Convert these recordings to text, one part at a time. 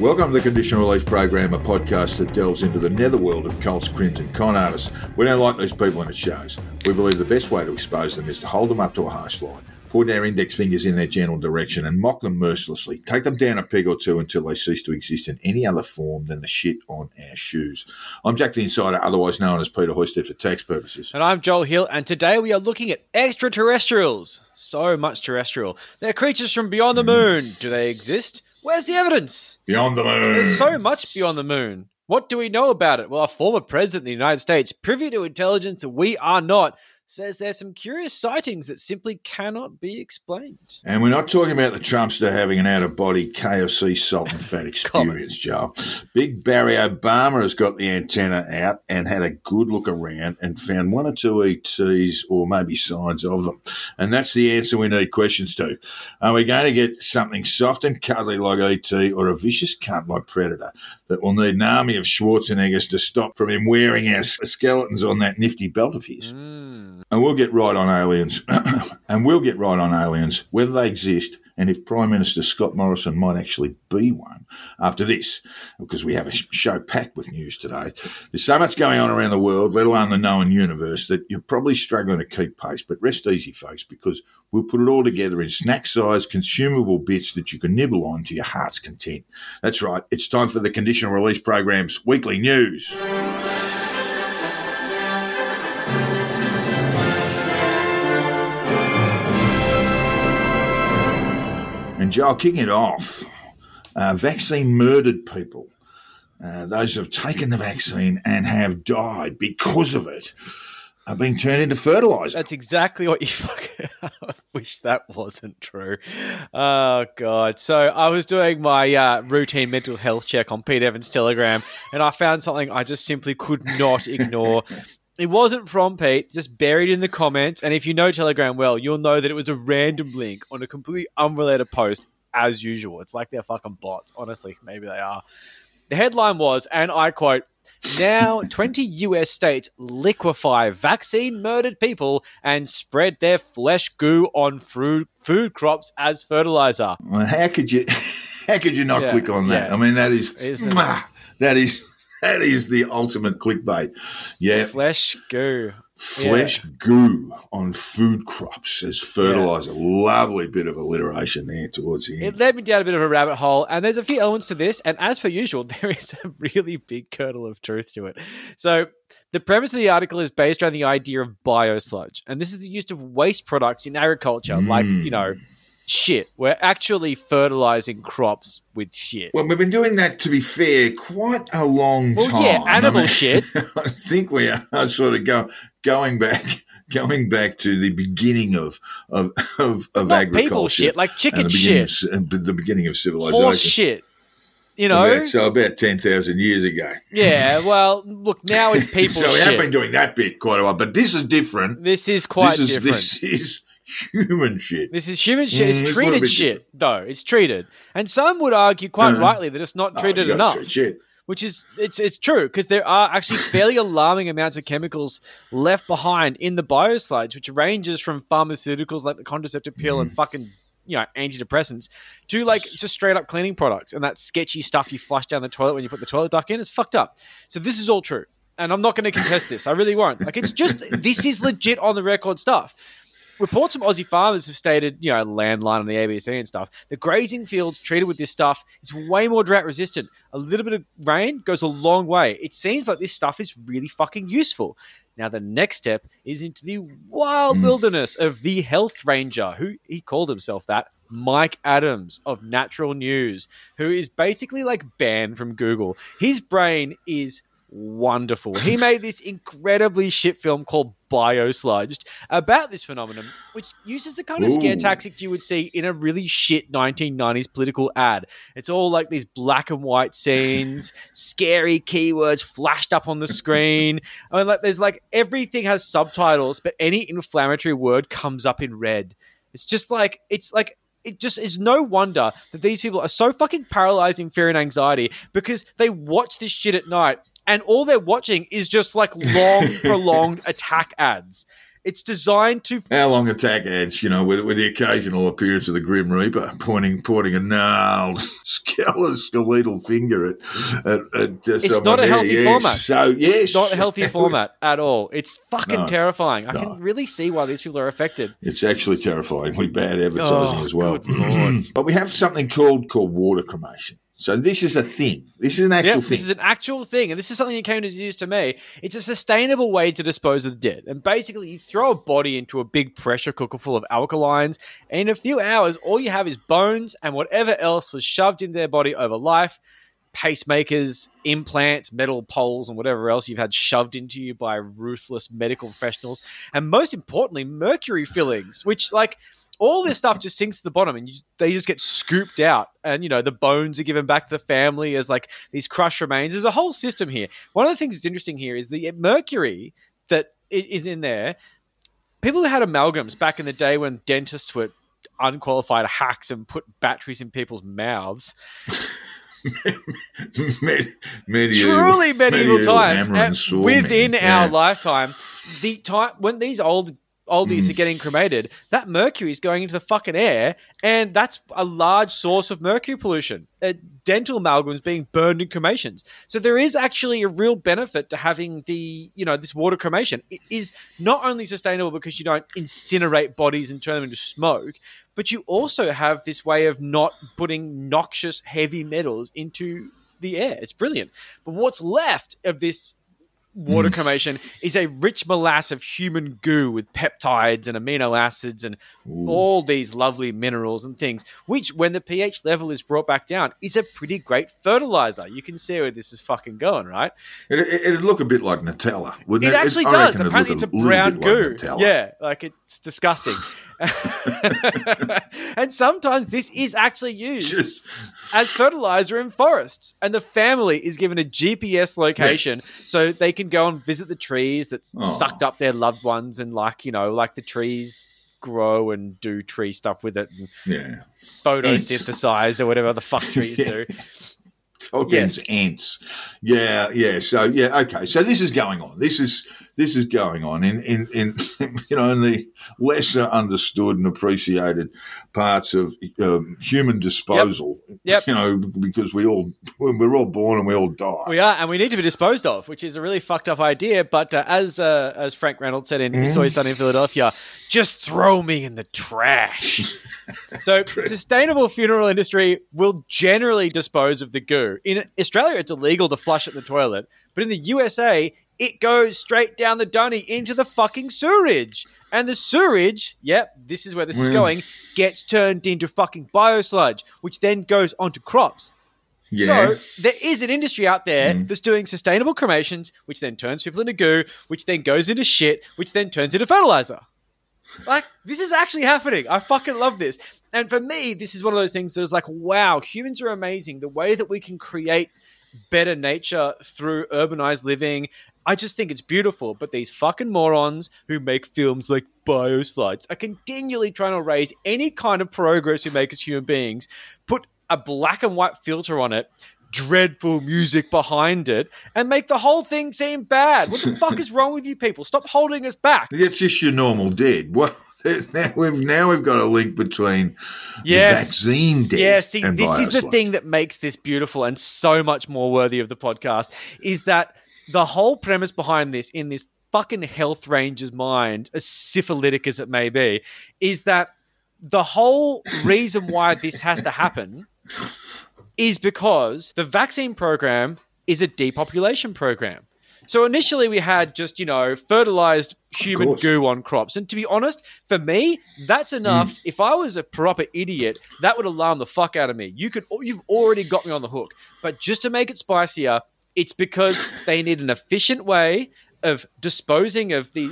Welcome to the Conditional Release Program, a podcast that delves into the netherworld of cults, crins, and con artists. We don't like these people in the shows. We believe the best way to expose them is to hold them up to a harsh light, point our index fingers in their general direction, and mock them mercilessly. Take them down a peg or two until they cease to exist in any other form than the shit on our shoes. I'm Jack the Insider, otherwise known as Peter Hoysted for tax purposes. And I'm Joel Hill, and today we are looking at extraterrestrials. So much terrestrial. They're creatures from beyond the moon. Do they exist? Where's the evidence? Beyond the moon. There's so much beyond the moon. What do we know about it? Well, a former president of the United States, privy to intelligence we are not, says there's some curious sightings that simply cannot be explained. And we're not talking about the Trumpster having an out of body KFC salt and fat experience, Joe. Big Barry Obama has got the antenna out and had a good look around and found one or two ETs or maybe signs of them. And that's the answer we need questions to. Are we going to get something soft and cuddly like ET or a vicious cunt like Predator that will need an army of Schwarzeneggers to stop from him wearing our skeletons on that nifty belt of his? Mm. And we'll get right on aliens. and we'll get right on aliens, whether they exist and if Prime Minister Scott Morrison might actually be one after this, because we have a show packed with news today. There's so much going on around the world, let alone the known universe, that you're probably struggling to keep pace. But rest easy, folks, because we'll put it all together in snack sized, consumable bits that you can nibble on to your heart's content. That's right, it's time for the Conditional Release Program's weekly news. And Joel, kicking it off, uh, vaccine murdered people. Uh, those who have taken the vaccine and have died because of it are being turned into fertilizer. That's exactly what you fucking. I wish that wasn't true. Oh god! So I was doing my uh, routine mental health check on Pete Evans Telegram, and I found something I just simply could not ignore. It wasn't from Pete, just buried in the comments. And if you know Telegram well, you'll know that it was a random link on a completely unrelated post, as usual. It's like they're fucking bots. Honestly, maybe they are. The headline was, and I quote, now 20 US states liquefy vaccine murdered people and spread their flesh goo on food, food crops as fertilizer. Well, how could you how could you not Yeah, click on that? yeah. I mean that is Isn't it? mwah, that is that is the ultimate clickbait. Yeah, Flesh goo. flesh goo on food crops as fertilizer. Lovely bit of alliteration there towards the end. It led me down a bit of a rabbit hole, and there's a few elements to this. And as per usual, there is a really big kernel of truth to it. So, the premise of the article is based around the idea of biosludge, and this is the use of waste products in agriculture, like Mm. you know, shit. We're actually fertilizing crops with shit. Well, we've been doing that, to be fair, quite a long Well, time. yeah, I animal mean, shit. I think we are sort of go, going back, going back to the beginning of of of, of Not agriculture. people shit, like chicken the shit, Of, the beginning of civilization. horse shit. You know, About- so about ten thousand years ago. yeah. Well, look, now it's people so we shit. have been doing that bit quite a while, but this is different. this is quite this is different. this is human shit. This is human shit. Mm, it's treated shit, though. It's treated, and some would argue quite Uh-huh. rightly that it's not Oh, treated gotta enough. Shit. Which is it's it's true because there are actually fairly alarming amounts of chemicals left behind in the biosludge, which ranges from pharmaceuticals like the contraceptive pill Mm. and fucking you know antidepressants to like just straight up cleaning products and that sketchy stuff you flush down the toilet when you put the toilet duck in. It's fucked up. So this is all true, and I'm not going to contest this. I really won't. Like it's just this is legit on the record stuff. Reports from Aussie farmers have stated, you know, landline on the ABC and stuff, the grazing fields treated with this stuff is way more drought resistant. A little bit of rain goes a long way. It seems like this stuff is really fucking useful. Now, the next step is into the wild Mm. wilderness of the health ranger, who he called himself that, Mike Adams of Natural News, who is basically like banned from Google. His brain is wonderful. He made this incredibly shit film called Biosludged about this phenomenon, which uses the kind of scare tactics you would see in a really shit 1990s political ad. It's all like these black and white scenes, scary keywords flashed up on the screen. I mean, like there's like everything has subtitles, but any inflammatory word comes up in red. It's just like it's like it just is no wonder that these people are so fucking paralyzed in fear and anxiety because they watch this shit at night and all they're watching is just like long, prolonged attack ads. It's designed to. How long attack ads, you know, with, with the occasional appearance of the Grim Reaper pointing pointing a gnarled, skeletal finger at. at, at uh, it's not a healthy yes. format. So yes, It's not a healthy format at all. It's fucking No. terrifying. I No. can really see why these people are affected. It's actually terrifyingly bad advertising Oh, as well. but we have something called called water cremation. So this is a thing. This is an actual Yep, thing. this is an actual thing, and this is something that came to news to me. It's a sustainable way to dispose of the dead, and basically, you throw a body into a big pressure cooker full of alkalines, and in a few hours, all you have is bones and whatever else was shoved in their body over life. Pacemakers, implants, metal poles, and whatever else you've had shoved into you by ruthless medical professionals. And most importantly, mercury fillings, which, like, all this stuff just sinks to the bottom and you, they just get scooped out. And you know the bones are given back to the family as like these crushed remains. There's a whole system here. One of the things that's interesting here is the mercury that is in there. People who had amalgams back in the day when dentists were unqualified hacks and put batteries in people's mouths. Med- medieval, truly medieval, times. and and within our Yeah. lifetime the time when these old oldies Mm. are getting cremated that mercury is going into the fucking air and that's a large source of mercury pollution uh, dental amalgams being burned in cremations so there is actually a real benefit to having the you know this water cremation it is not only sustainable because you don't incinerate bodies and turn them into smoke but you also have this way of not putting noxious heavy metals into the air. It's brilliant. But what's left of this water mm. cremation is a rich morass of human goo with peptides and amino acids and all these lovely minerals and things, which, when the pH level is brought back down, is a pretty great fertilizer. You can see where this is fucking going, right? It, it, it'd look a bit like Nutella, wouldn't It it? actually I does. Apparently, it's a brown goo. Like yeah, like it's disgusting. and sometimes this is actually used Just, as fertilizer in forests. And the family is given a GPS location so they can go and visit the trees that Oh. sucked up their loved ones and, like, you know, like the trees grow and do tree stuff with it and yeah. photosynthesize or whatever the fuck trees do. Tolkien's Yes. Ents. Yeah, yeah. So yeah, okay. So this is going on. This is this is going on in in, in you know in the lesser understood and appreciated parts of um, human disposal. Yep. You know, because we all we're all born and we all die. We are, and we need to be disposed of, which is a really fucked up idea. But uh, as uh, as Frank Reynolds said in It's Always Sunny in Philadelphia, just throw me in the trash. so, sustainable funeral industry will generally dispose of the goo. In Australia, it's illegal to flush it in the toilet, but in the USA, it goes straight down the dunny into the fucking sewerage. And the sewerage, yep, this is where this is going, gets turned into fucking biosludge, which then goes onto crops. yeah. So there is an industry out there Mm. that's doing sustainable cremations, which then turns people into goo, which then goes into shit, which then turns into fertilizer. Like this is actually happening. I fucking love this. And for me, this is one of those things that is like, wow, humans are amazing. The way that we can create better nature through urbanized living. I just think it's beautiful. But these fucking morons who make films like Biosludged are continually trying to erase any kind of progress we make as human beings, put a black and white filter on it, dreadful music behind it, and make the whole thing seem bad. What the fuck is wrong with you people? Stop holding us back. That's just your normal dead. What? Now we've now we've got a link between Yes. the vaccine dead Yeah, see, this is the thing that makes this beautiful and so much more worthy of the podcast is that the whole premise behind this in this fucking health ranger's mind, as syphilitic as it may be, is that the whole reason why this has to happen is because the vaccine program is a depopulation program. So initially we had just, you know, fertilized human goo on crops. And to be honest, for me, that's mm. enough. If I was a proper idiot, that would alarm the fuck out of me. You could you've already got me on the hook. But just to make it spicier, it's because they need an efficient way of disposing of the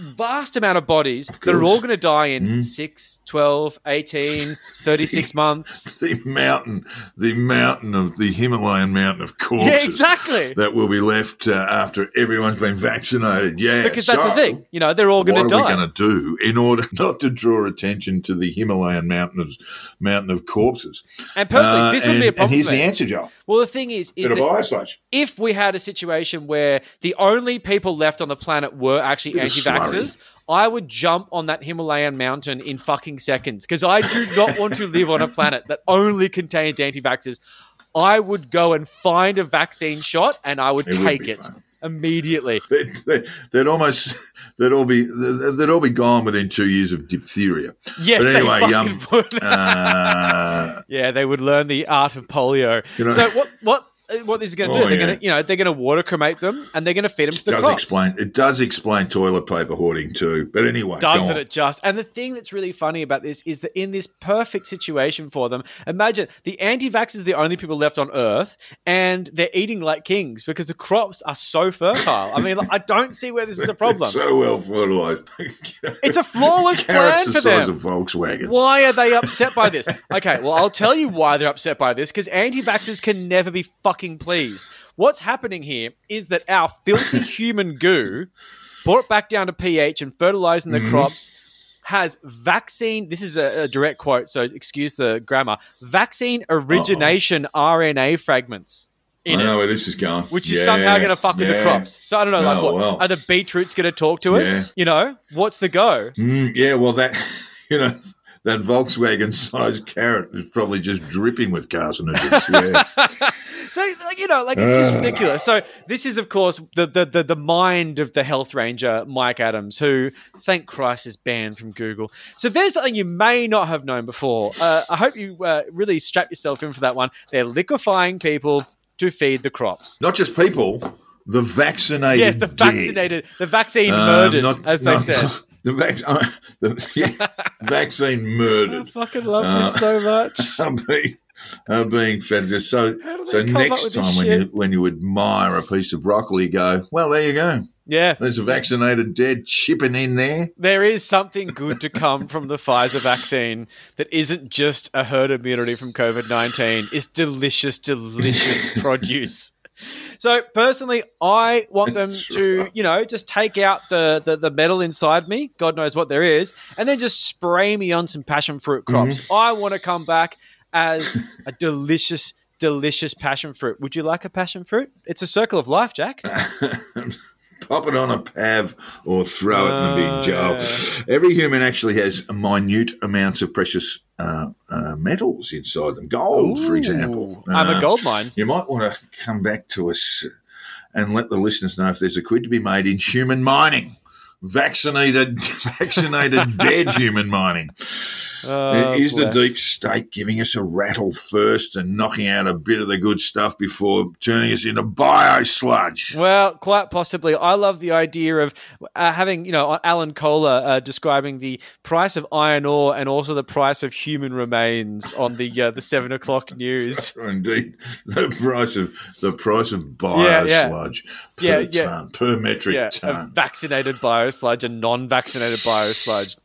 vast amount of bodies that are all going to die in 6, 12, 18, 36 months. the mountain, the mountain of the Himalayan mountain of corpses. Yeah, exactly. That will be left uh, after everyone's been vaccinated. Yeah, Because that's the thing. You know, they're all going to die What are we going to do in order not to draw attention to the Himalayan mountain of mountain of corpses? And personally, Uh, this would and, be a problem and here's the answer, Joel. Well, the thing is, is that if we had a situation where the only people left on the planet were actually anti-vaxxers, I would jump on that Himalayan mountain in fucking seconds because I do not want to live on a planet that only contains anti vaxxers. I would go and find a vaccine shot and I would It take be it fun. Immediately. They'd, they'd, they'd almost they'd all be they'd all be gone within two years of diphtheria. Yes, But anyway, they um, would. Uh, yeah, they would learn the art of polio. You know- so what what Uh, what this is going to Oh, do? They're yeah. going to you know they're going to water cremate them and they're going to feed them to the does crops. explain it does explain toilet paper hoarding too. But anyway, Doesn't it just? And the thing that's really funny about this is that in this perfect situation for them, imagine the anti-vaxxers are the only people left on Earth, and they're eating like kings because the crops are so fertile. I mean, like, I don't see where this is a problem. So well fertilized. It's a flawless Carrots plan the for size them. of. Why are they upset by this? Okay, well, I'll tell you why they're upset by this because anti vaxxers can never be fucking pleased. What's happening here is that our filthy human goo, brought back down to pH and fertilizing the crops, has vaccine. This is a, a direct quote, so excuse the grammar vaccine origination RNA fragments. I it, know where this is going. which is Yeah, somehow going to fuck with the crops. So I don't know, like, Oh, what well. are the beetroots going to talk to us? You know, what's the go? Mm, yeah, well, that you know that Volkswagen sized carrot is probably just dripping with carcinogens. Yeah. So, you know, like it's just ridiculous. So, this is, of course, the, the the the mind of the health ranger, Mike Adams, who, thank Christ, is banned from Google. So, there's something you may not have known before. Uh, I hope you uh, really strap yourself in for that one. They're liquefying people to feed the crops. Not just people, the vaccinated. Yes, the dead. vaccinated, the vaccine Um, murdered, not- as they no, said. The, vac- uh, the yeah, vaccine I murdered fucking love Uh, this so much. are being, are being fed. So, so next time when shit? you when you admire a piece of broccoli, you go, well, there you go. Yeah. There's a vaccinated dead chipping in there. There is something good to come from the Pfizer vaccine that isn't just a herd immunity from COVID 19. It's delicious, delicious produce. So personally, I want them to, you know, just take out the, the the metal inside me. God knows what there is, and then just spray me on some passion fruit crops. Mm-hmm. I want to come back as a delicious, delicious passion fruit. Would you like a passion fruit? It's a circle of life, Jack. Pop it on a pav or throw it in the big jar. yeah. Every human actually has minute amounts of precious uh, uh, metals inside them. Gold, for example. I'm a Uh, gold mine. You might want to come back to us and let the listeners know if there's a quid to be made in human mining. Vaccinated, vaccinated, dead human mining. Oh, Is the deep state giving us a rattle first and knocking out a bit of the good stuff before turning us into bio sludge? Well, quite possibly. I love the idea of uh, having, you know, Alan Kohler uh, describing the price of iron ore and also the price of human remains on the uh, the seven o'clock news. Indeed, the price of the price of bio Yeah, yeah. sludge per Yeah, ton, per metric ton. vaccinated biosludge and non-vaccinated biosludge.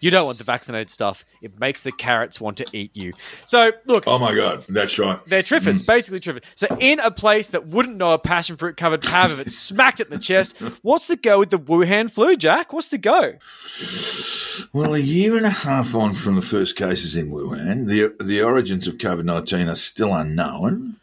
You don't want the vaccinated stuff. It makes the carrots want to eat you. So, look, Oh my god, that's right. They're triffids, mm. basically triffids. So in a place that wouldn't know a passion fruit covered pav if it smacked it in the chest, what's the go with the Wuhan flu, Jack? What's the go? Well, a year and a half on from the first cases in Wuhan, the the origins of COVID nineteen are still unknown.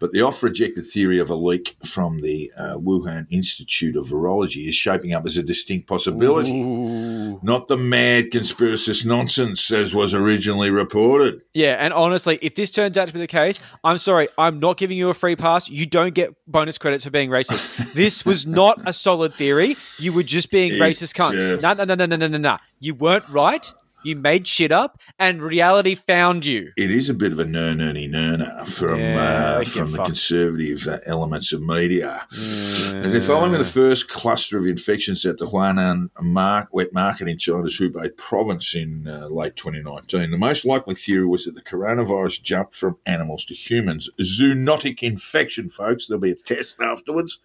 But the oft rejected theory of a leak from the uh, Wuhan Institute of Virology is shaping up as a distinct possibility. Ooh. Not the mad conspiracist nonsense as was originally reported. Yeah, and honestly, if this turns out to be the case, I'm sorry, I'm not giving you a free pass. You don't get bonus credits for being racist. this was not a solid theory. You were just being It, racist cunts. No, no, no, no, no, no, no, no. You weren't right. You made shit up, and reality found you. It is a bit of a ner nerny nerner from Yeah, uh, from the fucked. conservative uh, elements of media. As they're following the first cluster of infections at the Huanan mark, wet market in China's Hubei province in uh, late 2019, the most likely theory was that the coronavirus jumped from animals to humans. Zoonotic infection, folks. There'll be a test afterwards.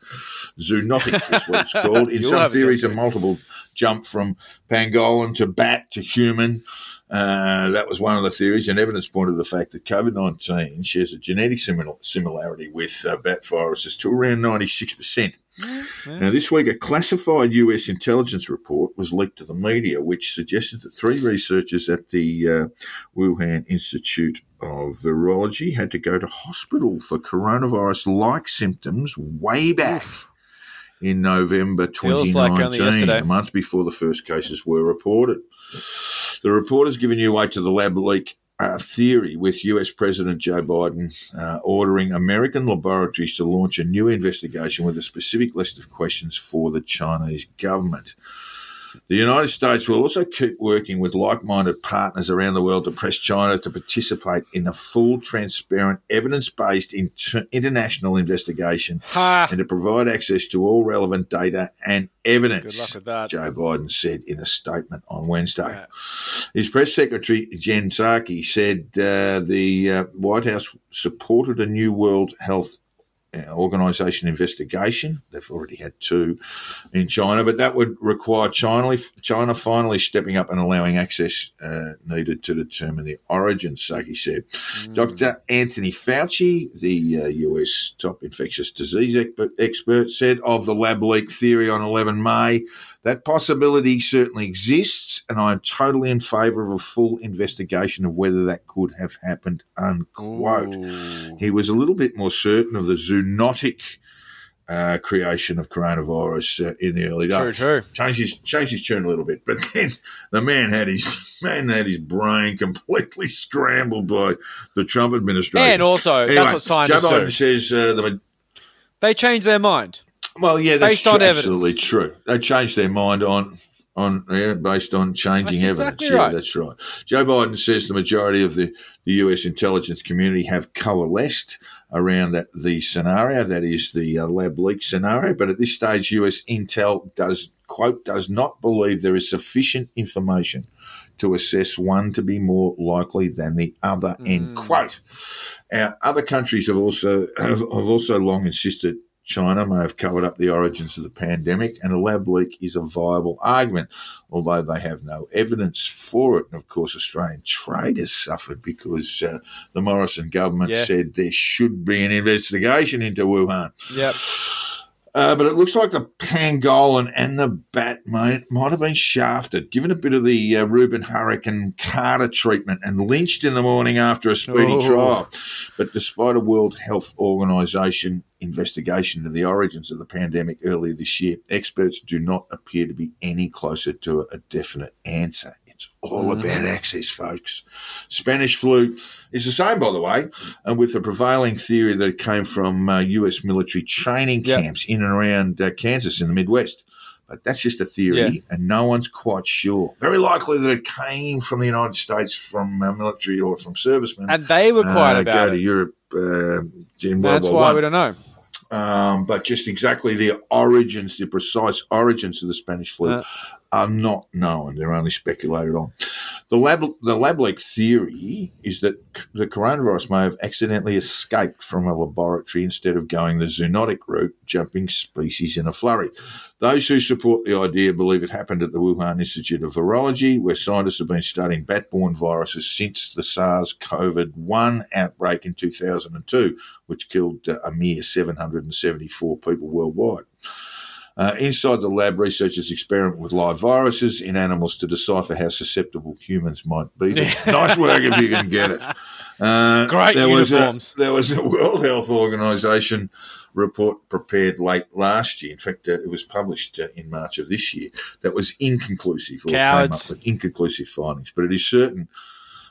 Zoonotic is what it's called. In some theories, a multiple jump from pangolin to bat to human. Uh, that was one of the theories, and evidence pointed to the fact that COVID 19 shares a genetic simil- similarity with uh, bat viruses to around 96%. Now, this week, a classified US intelligence report was leaked to the media, which suggested that three researchers at the uh, Wuhan Institute of Virology had to go to hospital for coronavirus like symptoms way back in November Feels like 2019, a month before the first cases were reported. The report has given new weight to the lab leak uh, theory, with US President Joe Biden uh, ordering American laboratories to launch a new investigation with a specific list of questions for the Chinese government. The United States will also keep working with like minded partners around the world to press China to participate in a full, transparent, evidence based inter- international investigation Ha! and to provide access to all relevant data and evidence. Good luck with that. Joe Biden said in a statement on Wednesday. Yeah. His press secretary, Jen Psaki, said uh, the uh, White House supported a new World Health uh, Organization investigation. They've already had two in China, but that would require China, China finally stepping up and allowing access uh, needed to determine the origin, Psaki said. Dr. Anthony Fauci, the uh, US top infectious disease expert, said of the lab leak theory on 11 May that possibility certainly exists, and I am totally in favour of a full investigation of whether that could have happened. Unquote. Ooh. He was a little bit more certain of the zoonotic uh, creation of coronavirus uh, in the early True, days. true. Changed his changed his tune a little bit, but then the man had his man had his brain completely scrambled by the Trump administration. And also, Anyway, that's what scientists Joe Biden do. says uh, the They change their mind. Well, yeah, that's Based on true, evidence. absolutely true. They changed their mind on on yeah, based on changing That's evidence. exactly yeah, right. that's right. Joe Biden says the majority of the, the US intelligence community have coalesced around that the scenario that is the uh, lab leak scenario, but at this stage, US intel does quote does not believe there is sufficient information to assess one to be more likely than the other. End quote. Our other countries have also have, have also long insisted China may have covered up the origins of the pandemic, and a lab leak is a viable argument, although they have no evidence for it. And of course, Australian trade has suffered because uh, the Morrison government Yeah. said there should be an investigation into Wuhan. Yep. Uh, but it looks like the pangolin and the bat mate might have been shafted, given a bit of the uh, Rubin Hurricane Carter treatment, and lynched in the morning after a speedy Oh. trial. But despite a World Health Organization investigation into the origins of the pandemic earlier this year, experts do not appear to be any closer to a definite answer. It's all about access, folks. Spanish flu is the same, by the way, and with the prevailing theory that it came from uh, US military training camps in and around uh, Kansas in the Midwest. But that's just a theory, Yeah. and no one's quite sure. Very likely that it came from the United States, from uh, military or from servicemen. And they were quiet uh, about go to it. Europe uh, in World That's War why we don't know. Um, but just exactly the origins, the precise origins of the Spanish flu Uh. are not known. They're only speculated on. The lab, the lab leak theory is that c- the coronavirus may have accidentally escaped from a laboratory instead of going the zoonotic route, jumping species in a flurry. Those who support the idea believe it happened at the Wuhan Institute of Virology, where scientists have been studying bat-borne viruses since the SARS-CoV-1 outbreak in 2002, which killed uh, a mere 774 people worldwide. Uh, inside the lab, researchers experiment with live viruses in animals to decipher how susceptible humans might be. nice work if you can get it. Uh, Great there was a- uniforms. there was a World Health Organization report prepared late last year. In fact, uh, it was published uh, in March of this year. That was inconclusive. Or Cowards. Came up with inconclusive findings, but it is certain.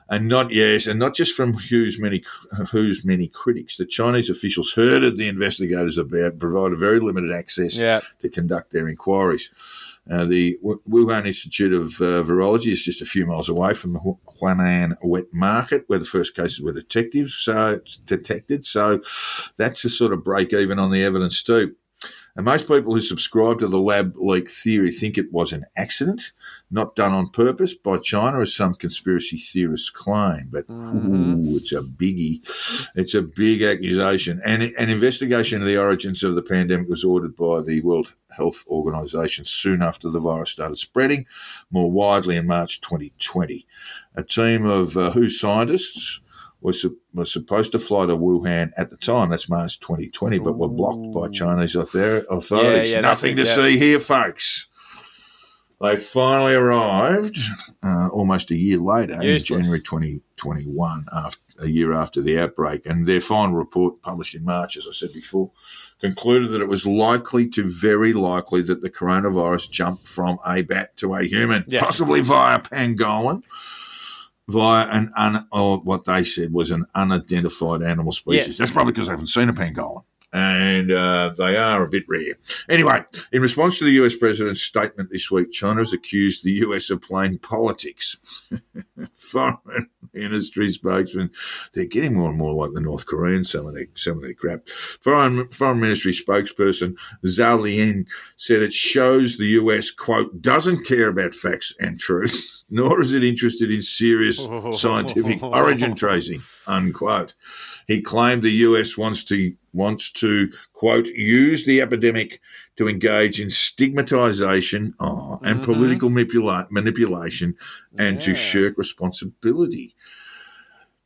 And not yes, and not just from who's many who's many critics. The Chinese officials heard herded the investigators about, provided very limited access Yeah. to conduct their inquiries. Uh, the Wuhan Institute of uh, Virology is just a few miles away from the Hu- Huanan wet market, where the first cases were detected. So it's detected. So that's a sort of break even on the evidence too. And most people who subscribe to the lab leak theory think it was an accident, not done on purpose by China, as some conspiracy theorists claim. But ooh, it's a biggie. It's a big accusation. And an investigation of the origins of the pandemic was ordered by the World Health Organization soon after the virus started spreading more widely in March 2020. A team of uh, WHO scientists was, su- was supposed to fly to Wuhan at the time, that's March 2020, but were blocked by Chinese author- authorities. Yeah, yeah, Nothing to see here, folks. They finally arrived uh, almost a year later, in January 2021, after, a year after the outbreak. And their final report, published in March, as I said before, concluded that it was likely to very likely that the coronavirus jumped from a bat to a human, Yes. possibly via pangolin. Via an un, or what they said was an unidentified animal species. Yes. That's probably because they haven't seen a pangolin and uh, they are a bit rare. Anyway, in response to the US president's statement this week, China has accused the US of playing politics. Foreign ministry spokesman, they're getting more and more like the North Koreans, some of their, some of their crap. Foreign, Foreign ministry spokesperson Zhao Lian said it shows the US, quote, doesn't care about facts and truth, nor is it interested in serious scientific origin tracing, unquote. He claimed the US wants to wants to quote use the epidemic to engage in stigmatization oh, and Mhm. political manipula- manipulation and to shirk responsibility.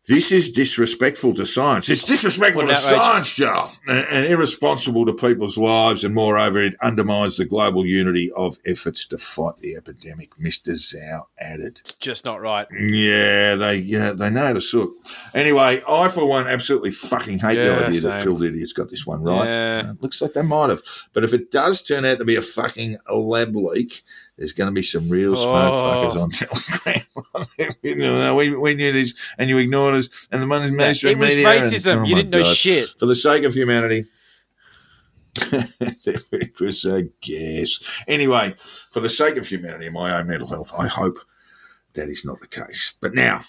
This is disrespectful to science. It's disrespectful to science, Joel, and, and irresponsible to people's lives, and moreover, it undermines the global unity of efforts to fight the epidemic. Mr. Zhao added. It's just not right. Yeah, they yeah, they know the sook. Anyway, I for one absolutely fucking hate the Yeah, idea that same. Pilled Idiot's got this one right. Yeah. Uh, looks like they might have. But if it does turn out to be a fucking lab leak, there's going to be some real smoke Oh. fuckers on Telegram. you know, we, we knew this, and you ignored us, and the Yeah, mainstream it was media. and- racism. oh you didn't know shit. For the sake of humanity. it was a guess. Anyway, for the sake of humanity and my own mental health, I hope that is not the case. But now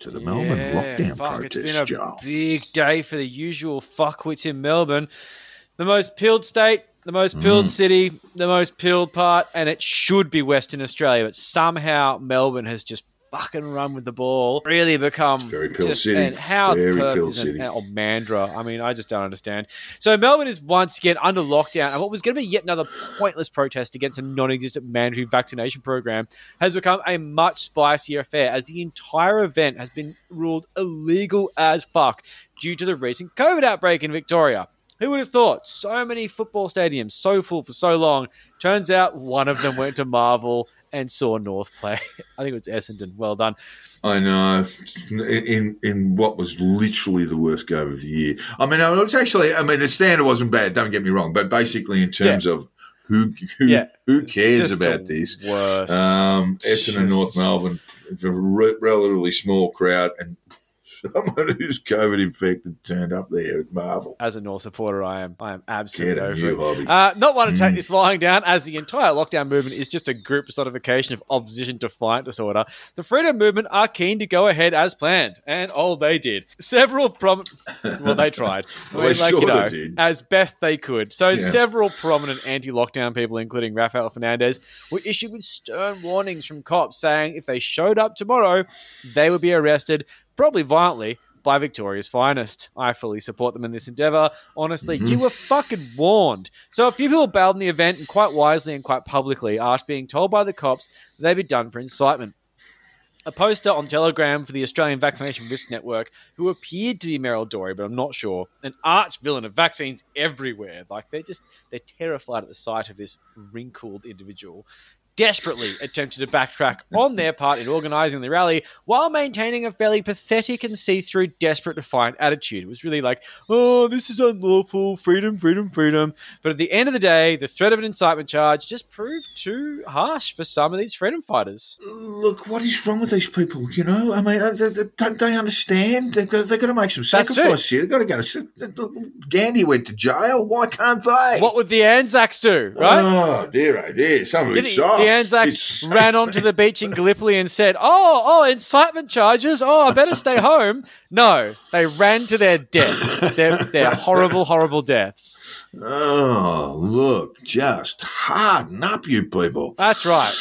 to the Melbourne Yeah, lockdown fuck, It's protests, been a Joel. big day for the usual fuckwits in Melbourne. The most pilled state, the most pilled Mm. city, the most pilled part, and it should be Western Australia, but somehow Melbourne has just fucking run with the ball. Really become Very pilled just- city. And how Very Perth pilled city. Or Mandra. I mean, I just don't understand. So Melbourne is once again under lockdown, and what was going to be yet another pointless protest against a non-existent mandatory vaccination program has become a much spicier affair as the entire event has been ruled illegal as fuck due to the recent COVID outbreak in Victoria. Who would have thought? So many football stadiums so full for so long. Turns out one of them went to Marvel and saw North play. I think it was Essendon. Well done. I know. In in what was literally the worst game of the year. I mean, it was actually. I mean, the standard wasn't bad. Don't get me wrong, but basically, in terms of who who, Yeah. who cares about the this? Worst. Um, Essendon and Just- North Melbourne, it's a re- relatively small crowd, and someone who's COVID infected turned up there at Marvel. as a North supporter, I am I am absolutely over new it. hobby. Uh, not want to take Mm. this lying down, as the entire lockdown movement is just a group personification of opposition defiant disorder. The freedom movement are keen to go ahead as planned, and oh, they did. Several prom, well, they tried. I mean, they like you know, did. as best they could. So, Yeah. several prominent anti-lockdown people, including Rafael Fernandez, were issued with stern warnings from cops saying if they showed up tomorrow, they would be arrested, probably violently. By Victoria's finest. I fully support them in this endeavour. Honestly, Mm-hmm. you were fucking warned. So, a few people bailed in the event, and quite wisely and quite publicly, after being told by the cops they'd be done for incitement. A poster on Telegram for the Australian Vaccination Risk Network, who appeared to be Meryl Dorey, but I'm not sure, an arch villain of vaccines everywhere. Like they're just they're terrified at the sight of this wrinkled individual. Desperately attempted to backtrack on their part in organising the rally while maintaining a fairly pathetic and see-through, desperate, defiant attitude. It was really like, "Oh, this is unlawful, freedom, freedom, freedom." But at the end of the day, the threat of an incitement charge just proved too harsh for some of these freedom fighters. Look, what is wrong with these people? You know, I mean, uh, don't they understand? They've got, they've got to make some sacrifice here. They've got to go. To, Gandhi went to jail. Why can't they? What would the Anzacs do, right? Oh dear, oh dear. Some of it's soft. The Anzacs ran onto the beach in Gallipoli and said, "Oh, oh, incitement charges. Oh, I better stay home." No, they ran to their deaths. Their, their horrible, horrible deaths. Oh, look, just harden up, you people. That's right.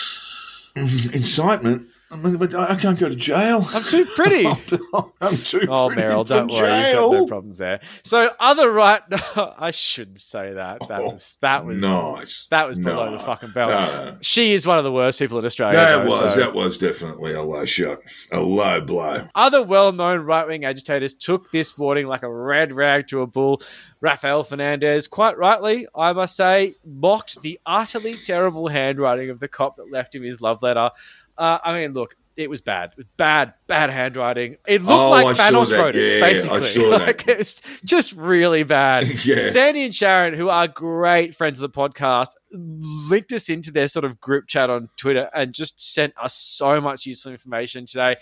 Incitement. I, mean, but I can't go to jail. I'm too pretty. Oh, I'm too Oh, pretty Meryl, don't worry, you've got no problems there. So, other right, I shouldn't say that. That Oh, was that was nice. that was below No. the fucking belt. No. She is one of the worst people in Australia. That though, was so- that was definitely a low shot, a low blow. Other well-known right-wing agitators took this morning like a red rag to a bull. Rafael Fernandez, quite rightly, I must say, mocked the utterly terrible handwriting of the cop that left him his love letter. Uh, I mean, look, it was bad, bad, bad handwriting. It looked Oh, like I Thanos wrote it, Yeah, basically. like, it's just really bad. Yeah. Sandy and Sharon, who are great friends of the podcast, linked us into their sort of group chat on Twitter and just sent us so much useful information today.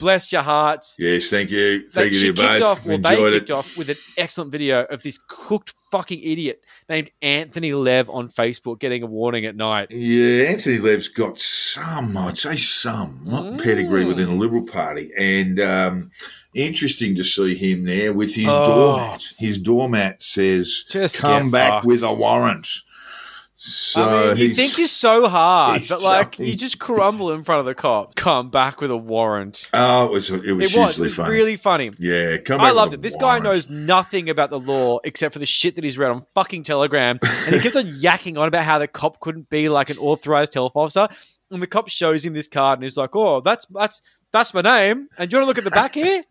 Bless your hearts. Yes, thank you, They- thank she you kicked both. off, well, they kicked it. off with an excellent video of this cooked fucking idiot named Anthony Lev on Facebook getting a warning at night. Yeah, Anthony Lev's got some, I'd say some, not Mm. pedigree within the Liberal Party. And um, interesting to see him there with his Oh. doormat. His doormat says, Just come back fucked. with a warrant. So I mean, you he's- think you're so hard, but like you just crumble in front of the cop. Come back with a warrant. Oh, it was, it was It was, it was funny. really funny. yeah, come I loved it. This guy knows nothing about the law except for the shit that he's read on fucking Telegram. And he keeps on yakking on about how the cop couldn't be like an authorized health officer. And the cop shows him this card and he's like, Oh, that's that's that's my name. And do you want to look at the back here?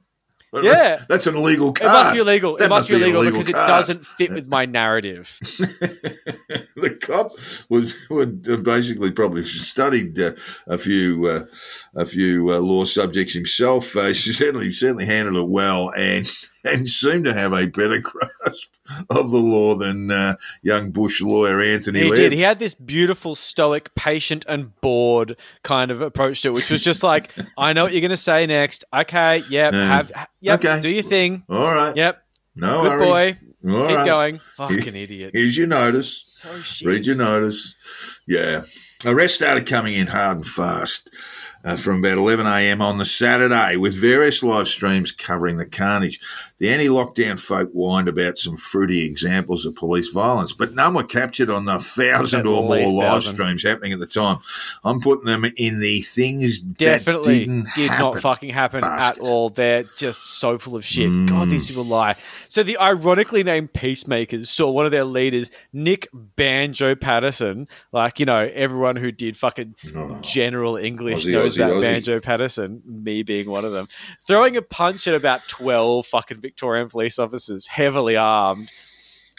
Yeah. That's an illegal card. It must be illegal. That it must, be an illegal, because card. it doesn't fit with my narrative. the cop was would basically probably studied uh, a few uh, a few uh, law subjects himself. Uh, he certainly certainly handled it well and and seemed to have a better grasp of the law than uh, young Bush lawyer Anthony. He Lev. did. He had this beautiful, stoic, patient, and bored kind of approach to it, which was just like, I know what you're going to say next. Okay, yep, Yeah. have, yep, Okay. do your thing. All right. Yep, No good worries. boy. All Keep right. going. Fucking idiot. Here's your notice. So. Read your notice. Yeah. Arrests started coming in hard and fast uh, from about 11 a.m. on the Saturday with various live streams covering the carnage. The anti lockdown folk whined about some fruity examples of police violence, but none were captured on the thousand or more live thousand. streams happening at the time. I'm putting them in the things Definitely did happen. not fucking happen basket. at all. They're just so full of shit. Mm. God, these people lie. So the ironically named Peacemakers saw one of their leaders, Nick Banjo Patterson, like, you know, everyone who did fucking Oh. general English Aussie, knows Aussie, about Aussie. Banjo Paterson, me being one of them, throwing a punch at about 12 fucking Victorian police officers, heavily armed.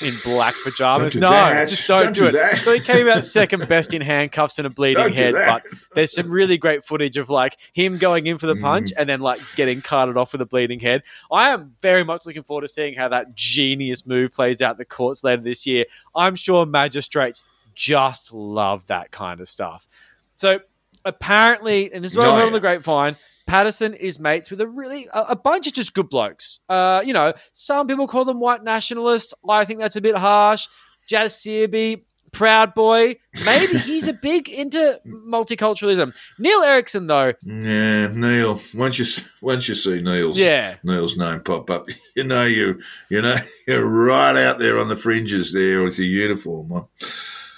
In black pajamas. Do no, that. just don't, Don't do, do it. So he came out second best in handcuffs and a bleeding Don't head, but there's some really great footage of like him going in for the punch Mm. and then like getting carted off with a bleeding head. I am very much looking forward to seeing how that genius move plays out in the courts later this year. I'm sure magistrates just love that kind of stuff. So apparently, and this is what I heard on the grapevine. Patterson is mates with a really a, a bunch of just good blokes. Uh, you know, some people call them white nationalists. I think that's a bit harsh. Jazz Searby, Proud Boy. Maybe he's a big into multiculturalism. Neil Erikson, though, Yeah, Neil. Once you once you see Neil's yeah, Neil's name pop up, you know you you know you're right out there on the fringes there with your uniform on.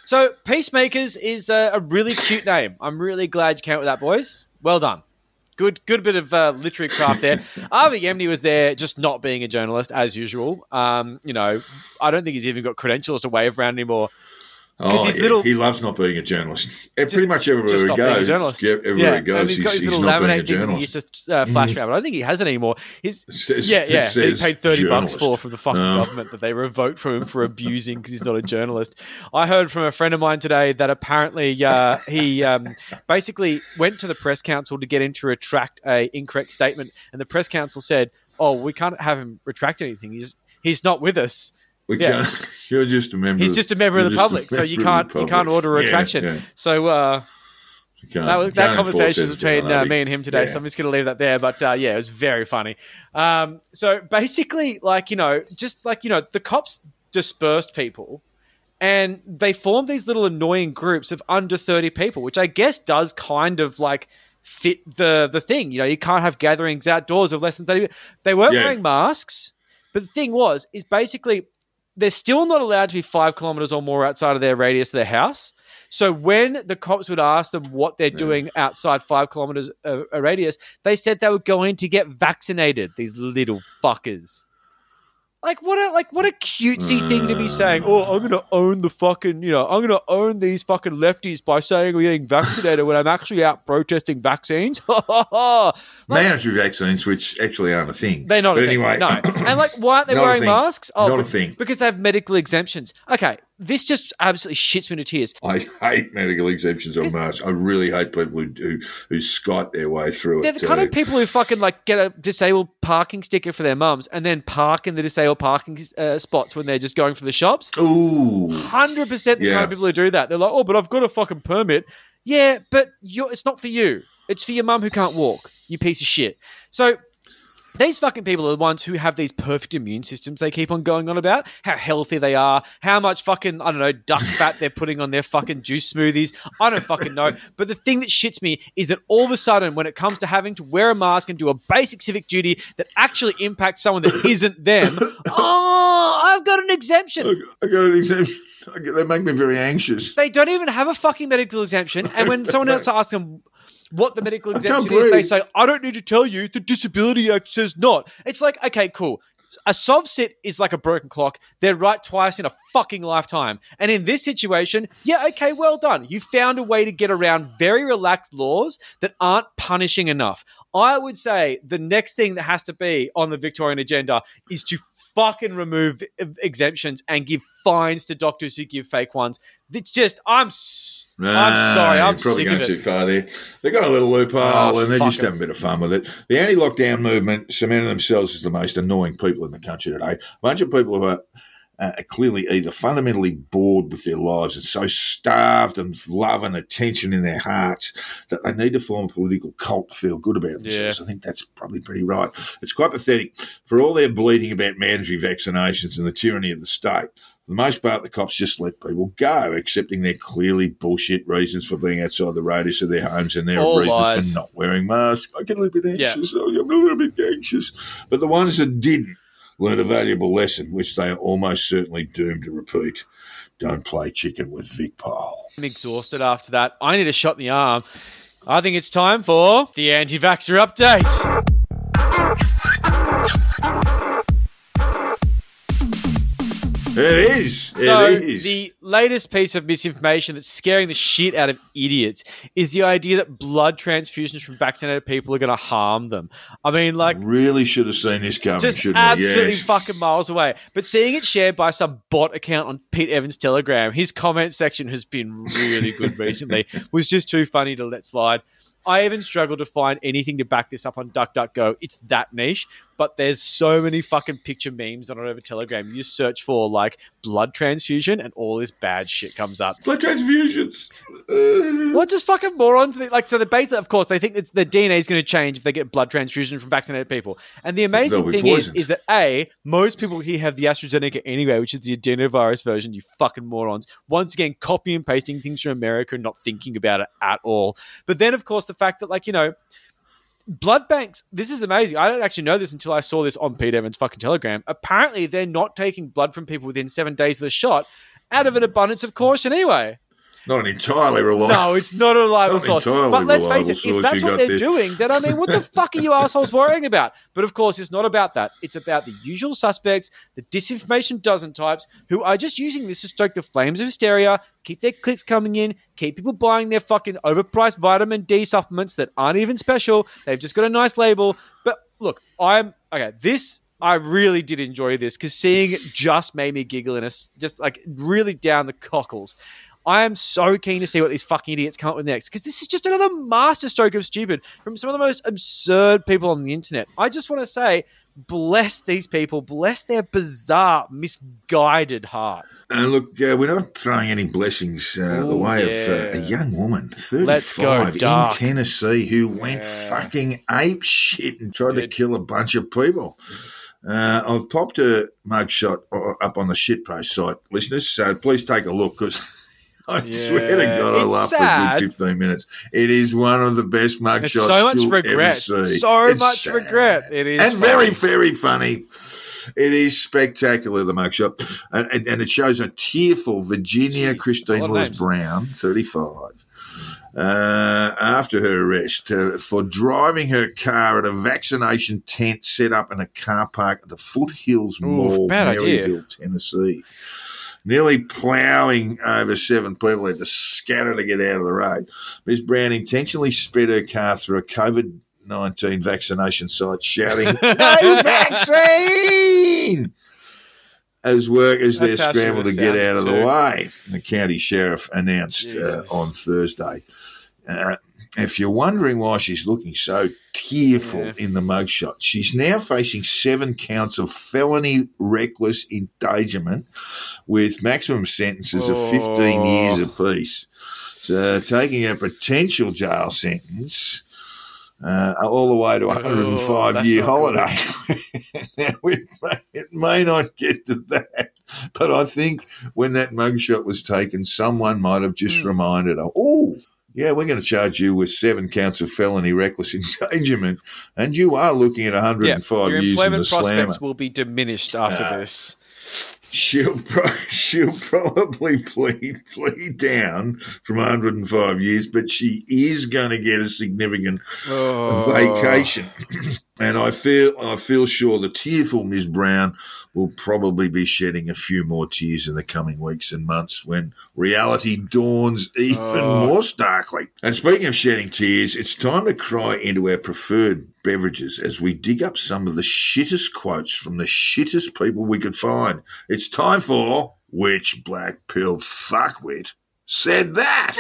So Peacemakers is a, a really cute name. I'm really glad you came up with that, boys. Well done. Good, good bit of uh, literary craft there. Avi Yemini was there, just not being a journalist as usual. Um, you know, I don't think he's even got credentials to wave around anymore. Oh, he's yeah. little- he loves not being a journalist. Eh, Pretty much everywhere he goes, journalist. yeah, everywhere yeah, he goes, and he's got his little not being a laminate thing he used to uh, flash around. I don't think he has it anymore. He's says- yeah, yeah. He paid thirty bucks for from the fucking No. government that they revoked from him for abusing because he's not a journalist. I heard from a friend of mine today that apparently uh, he um, basically went to the press council to get him to retract a incorrect statement, and the press council said, "Oh, we can't have him retract anything. He's he's not with us. We yeah. can't, you're just a member. He's of- just a member of the public, so you can't you can't order a Yeah, retraction." yeah. So. Uh, that that conversation was between uh, me and him today, Yeah. so I'm just going to leave that there. But uh, yeah, it was very funny. Um, so basically, like you know, just like you know, the cops dispersed people, and they formed these little annoying groups of under thirty people, which I guess does kind of like fit the the thing. You know, you can't have gatherings outdoors of less than thirty. people. They weren't Yeah. wearing masks, but the thing was, is basically they're still not allowed to be five kilometers or more outside of their radius of their house. So when the cops would ask them what they're doing outside five kilometers a, a radius, they said they were going to get vaccinated. These little fuckers. Like what a like what a cutesy thing to be saying. Oh, I'm gonna own the fucking you know I'm gonna own these fucking lefties by saying we're getting vaccinated when I'm actually out protesting vaccines. like, Mandatory vaccines, which actually aren't a thing. they're not But a thing. anyway, No, and like why aren't they Not wearing masks? Oh, Not a thing. because they have medical exemptions. Okay, this just absolutely shits me to tears. I hate medical exemptions on masks. I really hate people who who, who Skype their way through it. They're the kind uh, of people who fucking like get a disabled parking sticker for their mums and then park in the disabled parking uh, spots when they're just going for the shops. Ooh, Hundred percent the Yeah. kind of people who do that. They're like, oh, but I've got a fucking permit. Yeah, but you're, it's not for you. It's for your mum who can't walk. You piece of shit. So. These fucking people are the ones who have these perfect immune systems they keep on going on about, how healthy they are, how much fucking, I don't know, duck fat they're putting on their fucking juice smoothies. I don't fucking know. But the thing that shits me is that all of a sudden, when it comes to having to wear a mask and do a basic civic duty that actually impacts someone that isn't them, oh, I've got an exemption. I got an exemption. They make me very anxious. They don't even have a fucking medical exemption. And when someone else asks them what the medical exemption is, they say, I don't need to tell you. The Disability Act says not. It's like, okay, cool. A sov sit is like a broken clock. They're right twice in a fucking lifetime. And in this situation, yeah, okay, well done. You found a way to get around very relaxed laws that aren't punishing enough. I would say the next thing that has to be on the Victorian agenda is to fucking remove exemptions and give fines to doctors who give fake ones. It's just, I'm, I'm sorry, I'm probably going too far there. They got a little loophole, Oh, and they're just having a bit of fun with it. The anti-lockdown movement cemented themselves as the most annoying people in the country today. A bunch of people who are uh, clearly either fundamentally bored with their lives and so starved of love and attention in their hearts that they need to form a political cult to feel good about themselves. I think that's probably pretty right. It's quite pathetic for all their bleating about mandatory vaccinations and the tyranny of the state. For the most part, the cops just let people go, accepting their clearly bullshit reasons for being outside the radius of their homes and their All reasons lies. for not wearing masks. I get a little bit anxious. I'm a little bit anxious. But the ones that didn't learn a valuable lesson, which they are almost certainly doomed to repeat. Don't play chicken with Vic Pyle. I'm exhausted after that. I need a shot in the arm. I think it's time for the anti vaxxer update. It is. So, it is. the latest piece of misinformation that's scaring the shit out of idiots is the idea that blood transfusions from vaccinated people are going to harm them. I mean, like, really should have seen this coming, just absolutely? Yes. fucking miles away. But seeing it shared by some bot account on Pete Evans' Telegram, his comment section has been really good recently. Was just too funny to let slide. I even struggled to find anything to back this up on DuckDuckGo. It's that niche, but there's so many fucking picture memes on it over Telegram. You search for like blood transfusion, and all this bad shit comes up. Blood transfusions. What just fucking morons? Like, so the base, of course, they think that the DNA is going to change if they get blood transfusion from vaccinated people. And the amazing thing is, is that A, most people here have the AstraZeneca anyway, which is the adenovirus version, you fucking morons. Once again, copy and pasting things from America and not thinking about it at all. But then, of course, the fact that, like, you know, blood banks, this is amazing. I didn't actually know this until I saw this on Pete Evans' fucking Telegram. Apparently, they're not taking blood from people within seven days of the shot out of an abundance of caution anyway. Not an entirely reliable. No, it's not a reliable Not source. But let's face it, if that's what they're there. doing, then I mean, what the fuck are you assholes worrying about? But of course, it's not about that. It's about the usual suspects, the disinformation dozen types, who are just using this to stoke the flames of hysteria, keep their clicks coming in, keep people buying their fucking overpriced vitamin D supplements that aren't even special. They've just got a nice label. But look, I'm okay. This I really did enjoy this because seeing it just made me giggle and just like really down the cockles. I am so keen to see what these fucking idiots come up with next because this is just another masterstroke of stupid from some of the most absurd people on the internet. I just want to say, bless these people, bless their bizarre, misguided hearts. And look, uh, we're not throwing any blessings uh, the Ooh, way of yeah. uh, a young woman, Let's go 35, in. Tennessee, who went fucking ape shit and tried to kill a bunch of people. Uh, I've popped a mugshot o- up on the shitpost site, listeners, so please take a look because I swear to Yeah. God, I It's laughed sad. for a good 15 minutes. It is one of the best mugshots It's so much regret. So It's much sad. regret. It is and very, funny. very funny. It is spectacular, the mugshot. And, and, and it shows a tearful Virginia Jeez, Christine that's a lot of Willis names. Brown, 35, uh, after her arrest uh, for driving her car at a vaccination tent set up in a car park at the Foothills Mall, idea. Maryville, Tennessee. Nearly ploughing over seven people had to scatter to get out of the road. Ms. Brown intentionally sped her car through a COVID 19 vaccination site, shouting, No vaccine! As workers there scrambled to get out of the way, the county sheriff announced uh, on Thursday. Uh, if you're wondering why she's looking so tearful Yeah. in the mugshot, she's now facing seven counts of felony reckless endangerment with maximum sentences of 15 Oh. years apiece. So, taking a potential jail sentence uh, all the way to a Oh, 105 that's year holiday. now, it may, it may not get to that, but I think when that mugshot was taken, someone might have just Hmm. reminded her, oh, yeah, we're going to charge you with seven counts of felony reckless endangerment, and you are looking at Yeah, 105 your years in the employment slammer. prospects will be diminished after Ah. this. She'll pro- she'll probably plead plead down from 105 years, but she is going to get a significant Oh. vacation. and I feel I feel sure the tearful Ms. Brown will probably be shedding a few more tears in the coming weeks and months when reality dawns even Oh. more starkly. And speaking of shedding tears, it's time to cry into our preferred beverages as we dig up some of the shittest quotes from the shittest people we could find. It's time for which black pill fuckwit said that.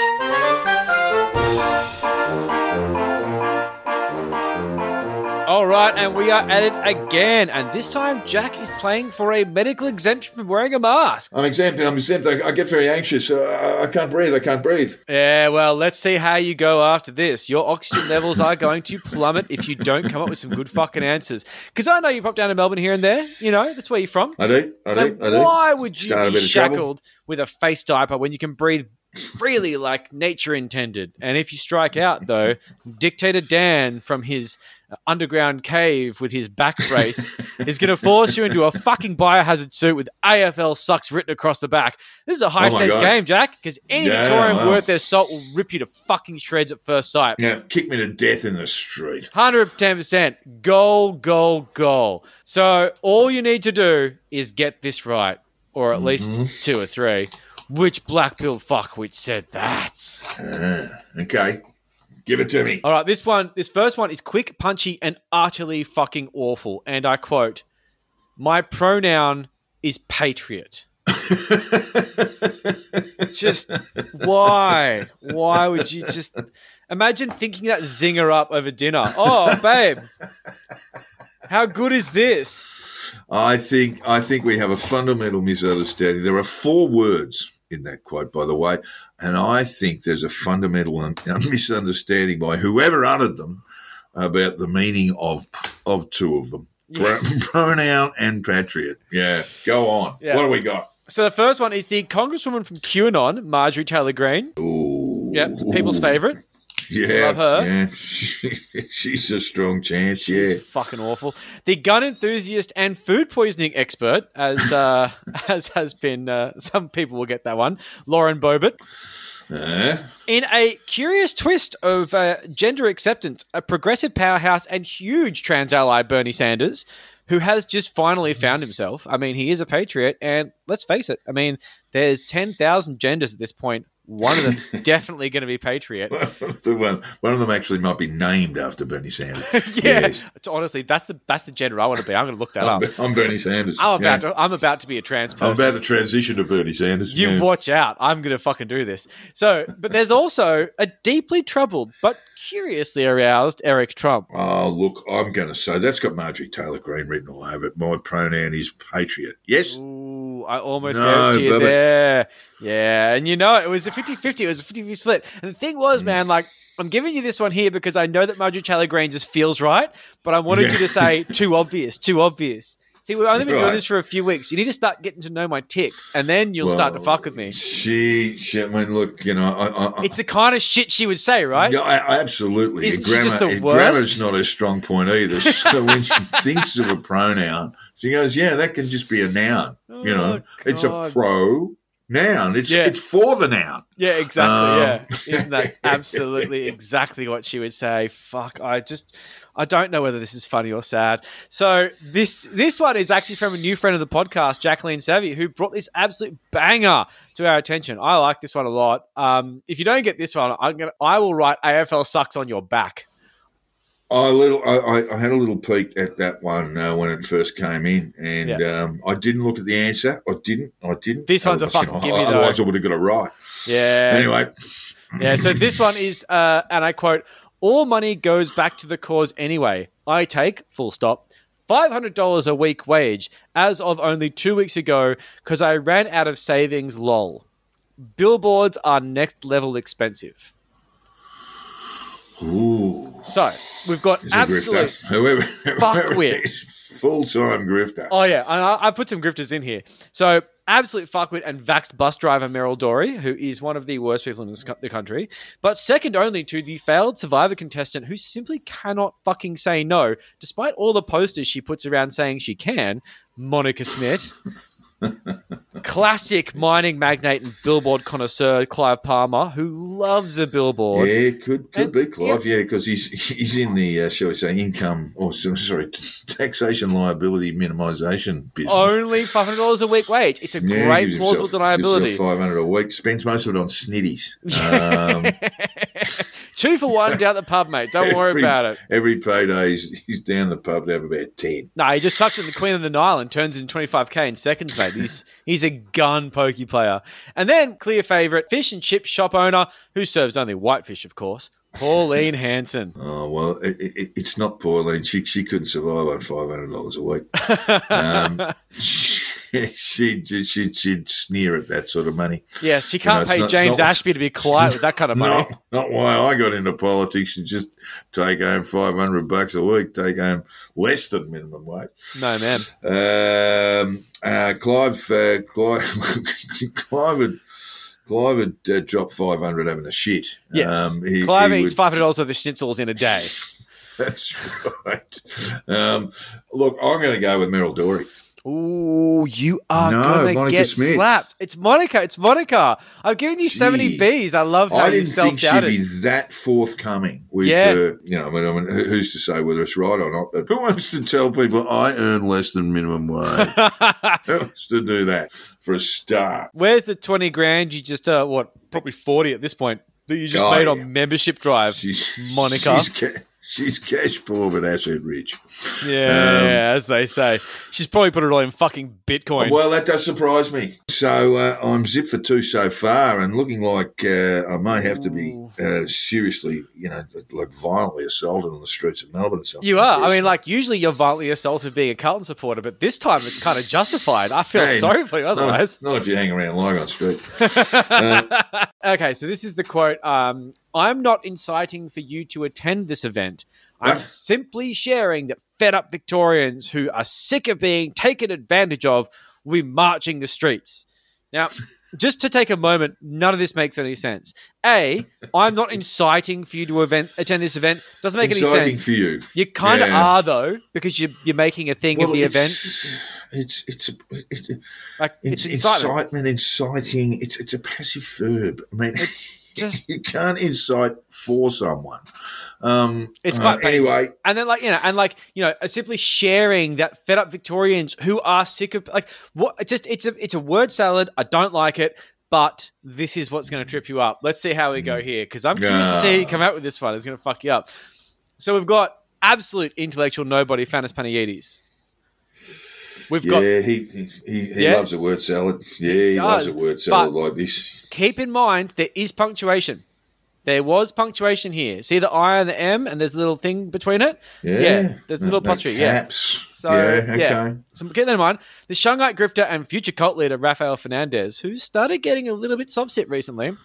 All right, and we are at it again. And this time, Jack is playing for a medical exemption from wearing a mask. I'm exempt. I'm exempt. I, I get very anxious. Uh, I can't breathe. I can't breathe. Yeah, well, let's see how you go after this. Your oxygen levels are going to plummet if you don't come up with some good fucking answers. Because I know you pop down to Melbourne here and there. You know, that's where you're from. I do. I do. I do. why would you Start be shackled with a face diaper when you can breathe freely like nature intended? And if you strike out, though, Dictator Dan from his underground cave with his back brace is going to force you into a fucking biohazard suit with AFL sucks written across the back. This is a high Oh stakes God. game, Jack, because any Yeah, Victorian wow. worth their salt will rip you to fucking shreds at first sight. Now, kick me to death in the street. 110% goal, goal, goal. So all you need to do is get this right, or at least mm-hmm. two or three. Which black pilled fuckwit said that? Ah, okay. Give it to me. All right, this one, this first one is quick, punchy, and utterly fucking awful. And I quote: "My pronoun is patriot." just why? Why would you just imagine thinking that zinger up over dinner? Oh, babe, how good is this? I think I think we have a fundamental misunderstanding. There are four words in that quote, by the way, and I think there's a fundamental un- misunderstanding by whoever uttered them about the meaning of of two of them. Yes. pronoun and patriot. Yeah, go on. Yeah. What do we got? So the first one is the Congresswoman from QAnon, Marjorie Taylor Greene. Ooh, Yeah, people's favorite. Yeah, Love her. Yeah, she's a strong chance. She's Yeah, fucking awful. The gun enthusiast and food poisoning expert, as uh, as has been, uh, some people will get that one. Lauren Boebert. Uh, In a curious twist of uh, gender acceptance, a progressive powerhouse and huge trans ally Bernie Sanders, who has just finally found himself. I mean, he is a patriot, and let's face it. I mean, there's ten thousand genders at this point. One of them's definitely going to be patriot. the one one of them actually might be named after Bernie Sanders. yeah, Yes. honestly, that's the that's the gender I want to be. I'm going to look that I'm, up. I'm Bernie Sanders. I'm about Yeah. to I'm about to be a trans person. I'm about to transition to Bernie Sanders. you yeah. watch out. I'm going to fucking do this. So, but there's also a deeply troubled but curiously aroused Eric Trump. Oh, look, I'm going to say that's got Marjorie Taylor Greene written all over it. My pronoun is patriot. Yes? Ooh, I almost No, gave it to you there. Yeah, and you know, it was a 50 50. It was a 50 50 split. And the thing was, man, like, I'm giving you this one here because I know that Marjorie Taylor Greene just feels right, but I wanted Yeah. you to say too obvious, too obvious. See, we've only been doing this for a few weeks. You need to start getting to know my ticks, and then you'll start to fuck with me. She, she, I mean, look, you know, I, I, It's the kind of shit she would say, right? Yeah, I, absolutely. Isn't she grammar, just the worst? Grammar's not her strong point either. So when she thinks of a pronoun, she goes, "Yeah, that can just be a noun. you know, Oh, it's a pro noun. It's Yeah. it's for the noun." Yeah, exactly. Um, yeah, isn't that absolutely exactly what she would say? Fuck, I just, I don't know whether this is funny or sad. So this this one is actually from a new friend of the podcast, Jacqueline Savvy, who brought this absolute banger to our attention. I like this one a lot. Um, if you don't get this one, I'm gonna, I will write AFL sucks on your back. I little, I, I- had a little peek at that one uh, when it first came in, and um, I didn't look at the answer. I didn't. I didn't. This one's a fucking gimme, though. Otherwise, I would have got it right. Yeah. Anyway, Yeah, so this one is, uh, and I quote, all money goes back to the cause anyway. I take, full stop, $500 a week wage as of only two weeks ago because I ran out of savings, lol. Billboards are next level expensive. ooh, So we've got he's absolute. Fuckwit. full time grifter. Oh yeah, I, I put some grifters in here. So absolute fuckwit and vaxxed bus driver Meryl Dorey, who is one of the worst people in co- the country, but second only to the failed Survivor contestant who simply cannot fucking say no, despite all the posters she puts around saying she can. Monica Smith. Classic mining magnate and billboard connoisseur Clive Palmer, who loves a billboard. Yeah, could could And- be Clive. Yeah, because he's he's in the uh, shall we say income or sorry taxation liability minimisation business. Only five hundred dollars a week wage. It's a Yeah, great plausible himself- deniability. Five hundred a week. Spends most of it on snitties. Um, Two for one down the pub, mate. Don't worry about it. Every payday, he's, he's down the pub to have about ten. No, he just chucks in the Queen of the Nile and turns it into 25k in seconds, mate. He's he's a gun pokey player. And then clear favourite, fish and chip shop owner, who serves only whitefish, of course, Pauline Hanson. Oh well, it, it, it's not Pauline. She she couldn't survive on five hundred dollars a week. Um, she'd, she'd she'd sneer at that sort of money. Yes, she can't it's pay not- James not- Ashby to be quiet with that kind of money. Not, not why I got into politics. You just take home five hundred bucks a week. Take home less than minimum wage. No, man. Um, uh, Clive, uh, Clive, Clive had, Clive had uh, dropped five hundred having a shit. Yes. Um, he- Clive he eats would- $500 worth of schnitzels in a day. That's right. Um, look, I'm going to go with Meryl Dorey. Ooh, you are No, gonna Monica get Smith. slapped. It's Monica. It's Monica. I've given you so many Gee. B's. I love how I you didn't think self she'd be that forthcoming with, Yeah. uh, you know, I mean, I mean, who's to say whether it's right or not? But who wants to tell people I earn less than minimum wage? who wants to do that for a start? Where's the twenty grand you just uh what probably forty at this point that you just Oh, made yeah. on membership drive? She's Monica. She's, she's cash poor but asset rich. Yeah, Um, as they say. She's probably put it all in fucking Bitcoin. Well, that does surprise me. So uh, I'm zip for two so far, and looking like uh, I may have to be uh, seriously, you know, like violently assaulted on the streets of Melbourne. Or something. you are. I mean, like usually you're violently assaulted being a Carlton supporter, but this time it's kind of justified. I feel Hey, sorry for you not, otherwise. not if you hang around Lygon Street. Okay, so this is the quote. Um, I'm not inciting for you to attend this event. I'm simply sharing that fed up Victorians who are sick of being taken advantage of will be marching the streets. Now, just to take a moment, none of this makes any sense. A, I'm not inciting for you to event, attend this event. Doesn't make Exciting any sense. for you. You kind of Yeah. are though, because you're, you're making a thing of the event. it's, It's it's it's, a, Like it's, it's incitement. inciting. It's it's a passive verb. I mean, It's just you can't incite for someone. Um, It's uh, quite painful. anyway. And then, like you know, and like you know, simply sharing that fed up Victorians who are sick of like what? It's just it's a it's a word salad. I don't like it, but this is what's going to trip you up. Let's see how we go mm. here because I'm curious to see how you come out with this one. It's going to fuck you up. So we've got absolute intellectual nobody, Fanis Panagides. We've got Yeah, he he, he, he Yeah? loves a word salad. Yeah, he, does, loves a word salad like this. keep in mind there is punctuation. There was punctuation here. See the I and the M, and there's a little thing between it. Yeah, there's a little no apostrophe. Yeah. So yeah, okay. yeah. So keep that in mind. The Shanghai grifter and future cult leader Rafael Fernandez, who started getting a little bit sit recently.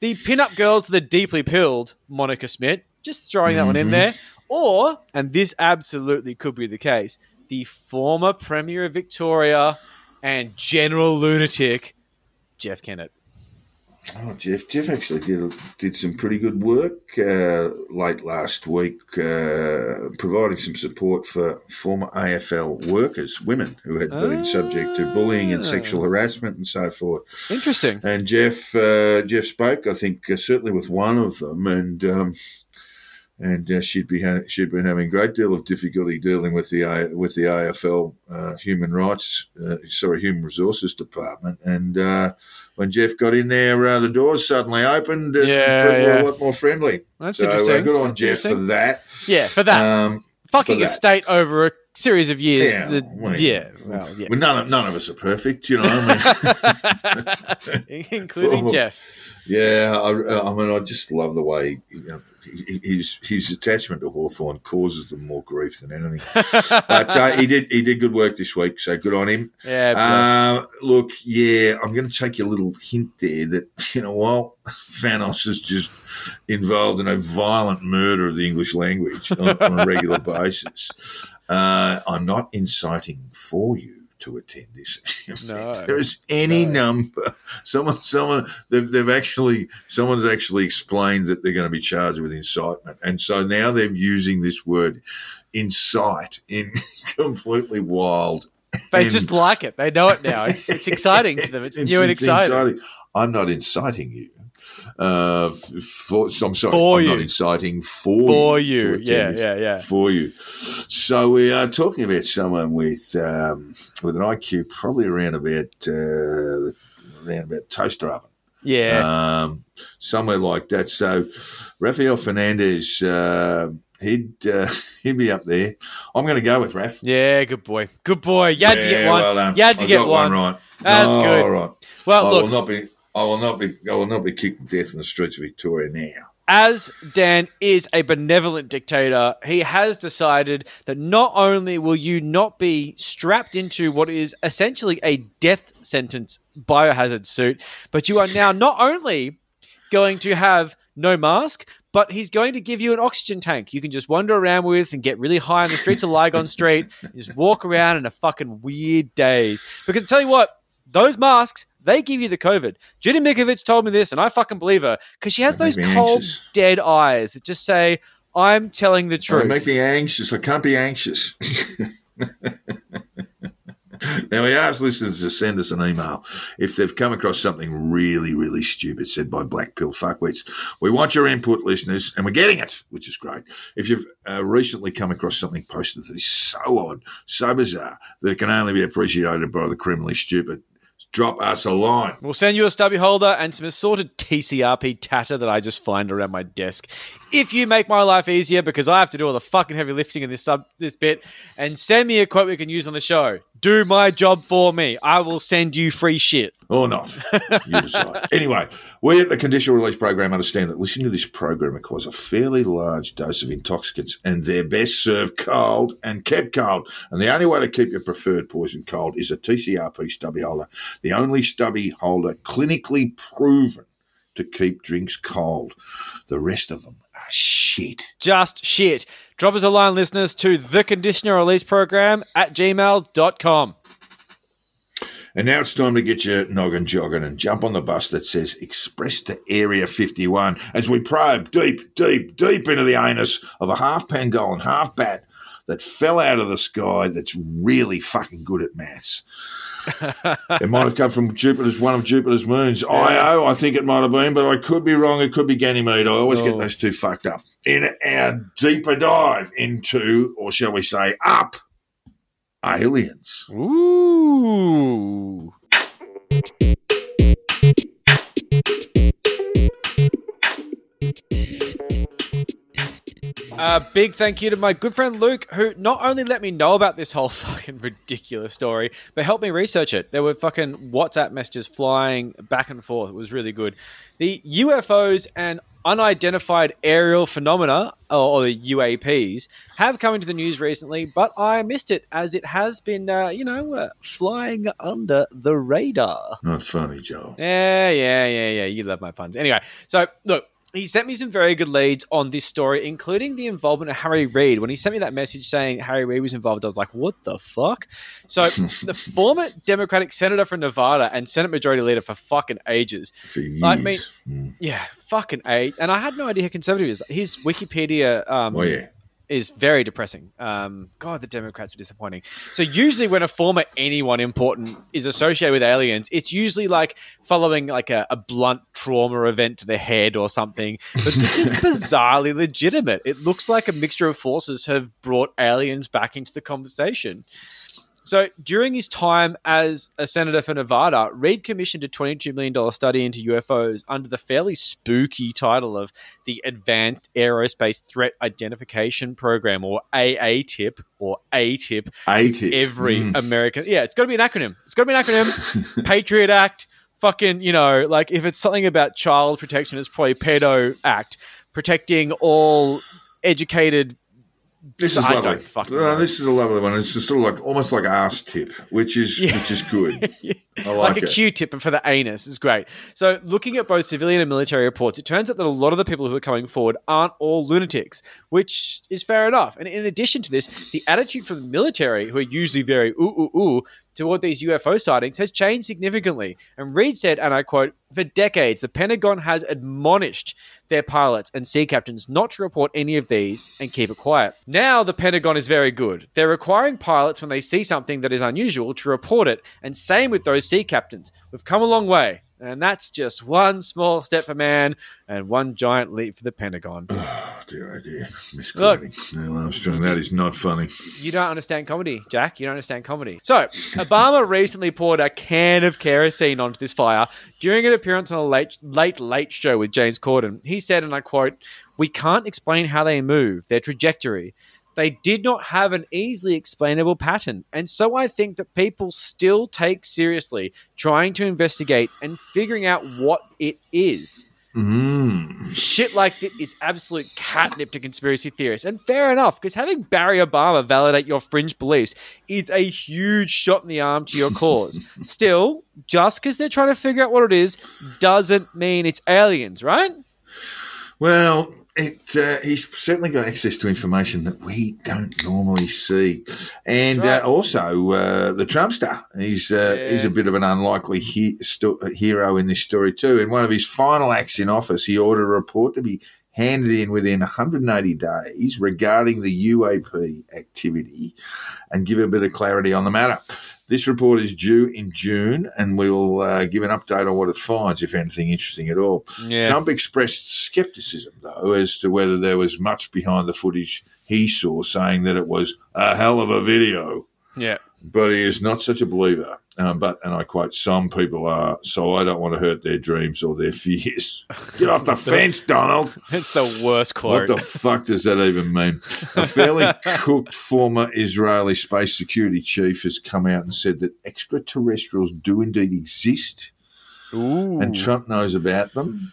The pin-up girl to the deeply pilled Monica Smith, just throwing that one in Mm-hmm. there. Or, and this absolutely could be the case, the former Premier of Victoria and general lunatic, Jeff Kennett. Oh, Jeff! Jeff actually did did some pretty good work uh, late last week, uh, providing some support for former AFL workers, women who had been subject to bullying and sexual harassment and so forth. Interesting. And Jeff uh, Jeff spoke, I think, uh, certainly with one of them, and um, and uh, she'd be ha- she'd been having a great deal of difficulty dealing with the A- with the AFL uh, Human Rights, uh, sorry, Human Resources Department, and. Uh, when Jeff got in there, uh, the doors suddenly opened and Yeah, people were a lot more friendly. That's so, uh, interesting. good on Jeff for that. Yeah, for that. Um, Fucking for a that. state over a series of years. Yeah, The- well, yeah, well, yeah. well, none of none of us are perfect, you know. I mean, Including Well, Jeff. yeah, I, I mean, I just love the way you know, his his attachment to Hawthorn causes them more grief than anything. but uh, he did he did good work this week, so good on him. Yeah. Uh, look, yeah, I'm going to take a little hint there that, you know, while Thanos is just involved in a violent murder of the English language on, on a regular basis, uh, I'm not inciting for you to attend this. No, There's any no. number. Someone, someone, they've, they've actually, someone's actually explained that they're going to be charged with incitement. And so now they're using this word incite in completely wild they and- just like it. They know it now. It's, it's exciting to them. It's, new and exciting. inciting. I'm not inciting you. Uh, for, so I'm sorry, For I'm you. not inciting for, For you. attend Yeah, yeah, yeah. For you. So we are talking about someone with um, with an IQ probably around about uh, around about toaster oven. Yeah. Um, somewhere like that. So Rafael Fernandez, uh, he'd uh, he'd be up there. I'm going to go with Raf. yeah, good boy. Good boy. You had to get one. well you had to I get got one. right. That's Oh, good. All right. Well, I look, will not be. I will not be. I will not be kicked to death in the streets of Victoria now. as Dan is a benevolent dictator, he has decided that not only will you not be strapped into what is essentially a death sentence biohazard suit, but you are now not only going to have no mask, but he's going to give you an oxygen tank you can just wander around with and get really high on the streets of Lygon Street, just walk around in a fucking weird daze. Because I tell you what, those masks, they give you the COVID. Judy Mikovits told me this, and I fucking believe her because she has those cold, anxious. dead eyes that just say, "I'm telling the truth." make me anxious. I can't be anxious. now we ask listeners to send us an email if they've come across something really, really stupid said by black pill fuckwits. We want your input, listeners, and we're getting it, which is great. If you've uh, recently come across something posted that is so odd, so bizarre that it can only be appreciated by the criminally stupid, drop us a line. We'll send you a stubby holder and some assorted TCRP tatter that I just find around my desk. If you make my life easier, because I have to do all the fucking heavy lifting in this sub this bit, and send me a quote we can use on the show. Do my job for me. I will send you free shit. Or not. You decide. anyway, we at the Conditional Release Program understand that listening to this program requires a fairly large dose of intoxicants and they're best served cold and kept cold. And the only way to keep your preferred poison cold is a TCRP stubby holder, the only stubby holder clinically proven to keep drinks cold. The rest of them shit. Just shit. Drop us a line, listeners, to the conditional release program at gmail.com. And now it's time to get your noggin jogging and jump on the bus that says Express to Area 51 as we probe deep, deep, deep into the anus of a half pangolin, half bat that fell out of the sky that's really fucking good at maths. it might have come from Jupiter's one of Jupiter's moons. Io, oh, I think it might have been, but I could be wrong. It could be Ganymede. I always get Oh. those two fucked up. In our deeper dive into, or shall we say, up aliens. Ooh. A big thank you to my good friend Luke, who not only let me know about this whole fucking ridiculous story, but helped me research it. There were fucking WhatsApp messages flying back and forth. It was really good. The UFOs and unidentified aerial phenomena, or, the UAPs, have come into the news recently, but I missed it as it has been, uh, you know, uh, flying under the radar. Not funny, Joel. Yeah, yeah, yeah, yeah. You love my puns. Anyway, so look, he sent me some very good leads on this story, including the involvement of Harry Reid. When he sent me that message saying Harry Reid was involved, I was like, what the fuck? So, the former Democratic senator from Nevada and Senate Majority Leader for fucking ages. For years. I mean, Mm. Yeah, fucking age. And I had no idea how conservative he is. His Wikipedia um, Oh, yeah. Is very depressing. Um, God, the Democrats are disappointing. So usually when a former anyone important is associated with aliens, it's usually like following like a, a blunt trauma event to the head or something. But this is bizarrely legitimate. It looks like a mixture of forces have brought aliens back into the conversation. So during his time as a senator for Nevada, Reid commissioned a $22 million study into UFOs under the fairly spooky title of the Advanced Aerospace Threat Identification Program, or AATIP, or ATIP. ATIP. Every Mm. American, yeah, it's got to be an acronym. It's got to be an acronym. Patriot Act, fucking, you know, like if it's something about child protection, it's probably Pedo Act, protecting all educated. This is I lovely. Uh, this is a lovely one. It's just sort of like almost like ass tip, which is Yeah. which is good. I like, like a. Q-tip, but for the anus is great. So, looking at both civilian and military reports, it turns out that a lot of the people who are coming forward aren't all lunatics, which is fair enough. And in addition to this, the attitude from the military, who are usually very ooh ooh ooh toward these UFO sightings, has changed significantly. And Reid said, and I quote: "For decades, the Pentagon has admonished their pilots and sea captains not to report any of these and keep it quiet. Now the Pentagon is very good. They're requiring pilots when they see something that is unusual to report it, and same with those sea captains. We've come a long way. And that's just one small step for man and one giant leap for the Pentagon. Oh dear, oh dear. Misquoting. Neil Armstrong. That is not funny. You don't understand comedy, Jack. You don't understand comedy. So, Obama recently poured a can of kerosene onto this fire during an appearance on a late, late, late show with James Corden. He said, and I quote, We can't explain how they move, their trajectory. They did not have an easily explainable pattern. And so I think that people still take seriously trying to investigate and figuring out what it is Mm. shit like that is absolute catnip to conspiracy theorists. And fair enough, because having Barry Obama validate your fringe beliefs is a huge shot in the arm to your cause. Still, just because they're trying to figure out what it is doesn't mean it's aliens, right? Well, it, uh, he's certainly got access to information that we don't normally see, and Right. uh, also uh, the Trumpster. He's uh, Yeah. he's a bit of an unlikely he- sto- hero in this story too. In one of his final acts in office, he ordered a report to be handed in within 180 days regarding the UAP activity, and give a bit of clarity on the matter. This report is due in June, and we'll uh, give an update on what it finds, if anything interesting at all. Yeah. Trump expressed skepticism, though, as to whether there was much behind the footage he saw, saying that it was a hell of a video. Yeah. But he is not such a believer. Um, but, and I quote, some people are, so I don't want to hurt their dreams or their fears. Get off the fence, Donald. It's the worst quote. What the fuck does that even mean? A fairly cooked former Israeli space security chief has come out and said that extraterrestrials do indeed exist, Ooh. and Trump knows about them.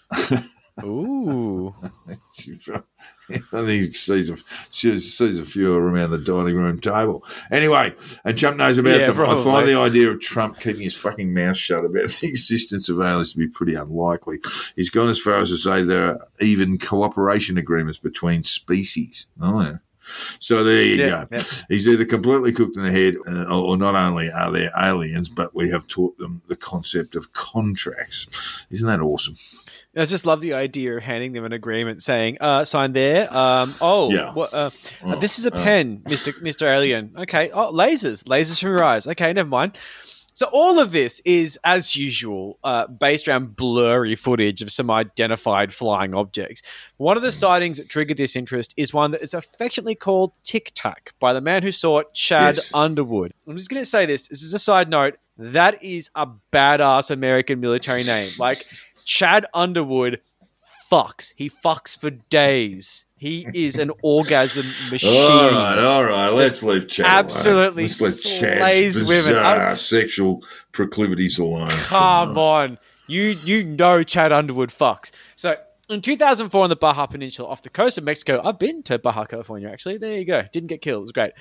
Ooh. I think he sees a, sees sees a few around the dining room table. Anyway, and Trump knows about Yeah, them. I find the idea of Trump keeping his fucking mouth shut about the existence of aliens to be pretty unlikely. He's gone as far as to say there are even cooperation agreements between species. Oh, yeah. So there you Yeah, go. yeah. He's either completely cooked in the head, uh, or not only are there aliens, but we have taught them the concept of contracts. Isn't that awesome? I just love the idea of handing them an agreement saying, uh, sign there. Um, oh, Yeah. what, uh, Oh, this is a uh. pen, Mr. Mr. Alien. Okay. Oh, lasers. Lasers from your eyes. Okay, never mind. So all of this is, as usual, uh, based around blurry footage of some identified flying objects. One of the sightings that triggered this interest is one that is affectionately called Tic Tac by the man who saw it, Chad Yes. Underwood. I'm just going to say this. This is a side note. That is a badass American military name. Like Chad Underwood fucks. He fucks for days. He is an orgasm machine. All right, all right. Let's leave Chad absolutely alone. Let's let Chad's women. bizarre sexual proclivities alone. Come on. You you know Chad Underwood fucks. So in 2004 on the Baja Peninsula off the coast of Mexico, I've been to Baja, California actually. There you go. Didn't get killed. It was great.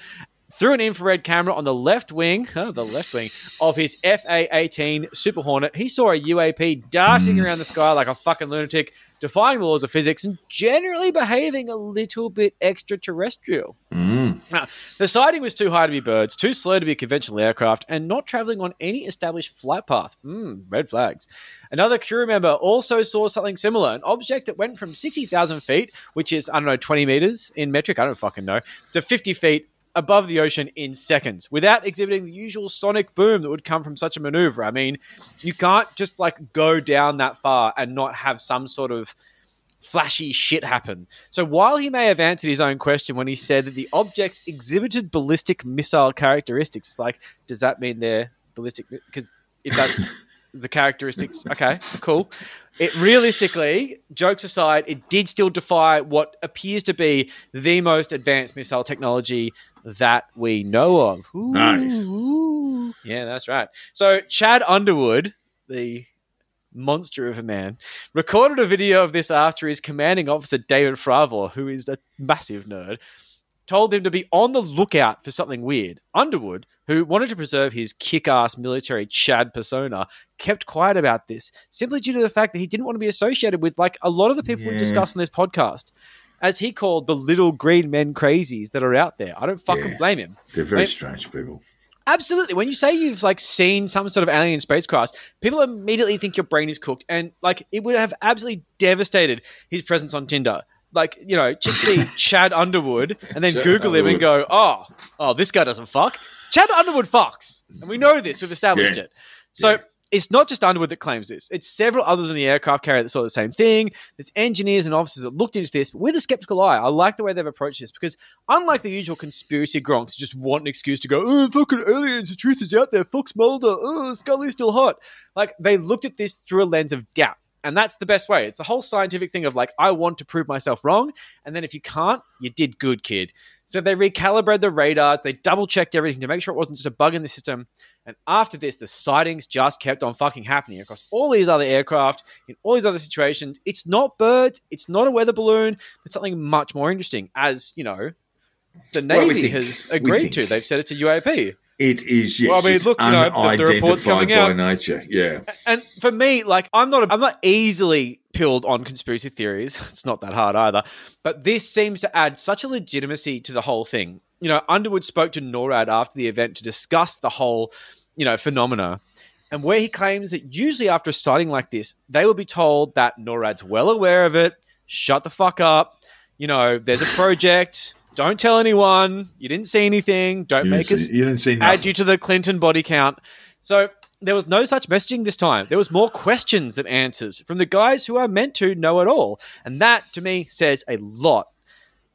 Through an infrared camera on the left wing, huh, the left wing of his FA-18 Super Hornet, he saw a UAP darting around the sky like a fucking lunatic, defying the laws of physics and generally behaving a little bit extraterrestrial. Mm. Now, the sighting was too high to be birds, too slow to be a conventional aircraft, and not traveling on any established flight path. Mm, red flags. Another crew member also saw something similar an object that went from 60,000 feet, which is, I don't know, 20 meters in metric, I don't fucking know, to 50 feet above the ocean in seconds without exhibiting the usual sonic boom that would come from such a maneuver. I mean, you can't just like go down that far and not have some sort of flashy shit happen. So while he may have answered his own question when he said that the objects exhibited ballistic missile characteristics, it's like, does that mean they're ballistic? Because if that's the characteristics, okay, cool. It realistically, jokes aside, it did still defy what appears to be the most advanced missile technology that we know of. Ooh, Nice. ooh. Yeah, that's right. So Chad Underwood, the monster of a man, recorded a video of this after his commanding officer David Fravor, who is a massive nerd, told him to be on the lookout for something weird. Underwood, who wanted to preserve his kick-ass military Chad persona, kept quiet about this simply due to the fact that he didn't want to be associated with like a lot of the people we Yeah. discussed on this podcast. As he called the little green men crazies that are out there. I don't fucking Yeah. blame him. They're very Mate. strange people. Absolutely. When you say you've like seen some sort of alien spacecraft, people immediately think your brain is cooked, and like it would have absolutely devastated his presence on Tinder. Like you know, just see Chad Underwood, and then Chad Google him and go, "Oh, oh, this guy doesn't fuck." Chad Underwood fucks, and we know this. We've established Yeah. it. So. Yeah. It's not just Underwood that claims this. It's several others in the aircraft carrier that saw the same thing. There's engineers and officers that looked into this, but with a skeptical eye. I like the way they've approached this because unlike the usual conspiracy gronks who just want an excuse to go, oh, fucking aliens, the truth is out there, Fox Mulder, oh, Scully's still hot. Like, they looked at this through a lens of doubt. And that's the best way. It's the whole scientific thing of like, I want to prove myself wrong. And then if you can't, you did good, kid. So they recalibrated the radar, they double checked everything to make sure it wasn't just a bug in the system. And after this, the sightings just kept on fucking happening across all these other aircraft, in all these other situations. It's not birds, it's not a weather balloon, but something much more interesting, as, you know, the Well, we Navy has agreed to. They've said it's a UAP. It is, yes. Well, I mean, it's look, you know, the- report's coming by out. nature. Yeah. And for me, like I'm not I'm not easily pilled on conspiracy theories. It's not that hard either. But this seems to add such a legitimacy to the whole thing. You know, Underwood spoke to NORAD after the event to discuss the whole, you know, phenomena. And where he claims that usually after a sighting like this, they will be told that NORAD's well aware of it, shut the fuck up, you know, there's a project, don't tell anyone, you didn't see anything, don't You make us see, you didn't see add you to the Clinton body count. So there was no such messaging this time. There was more questions than answers from the guys who are meant to know it all. And that to me says a lot.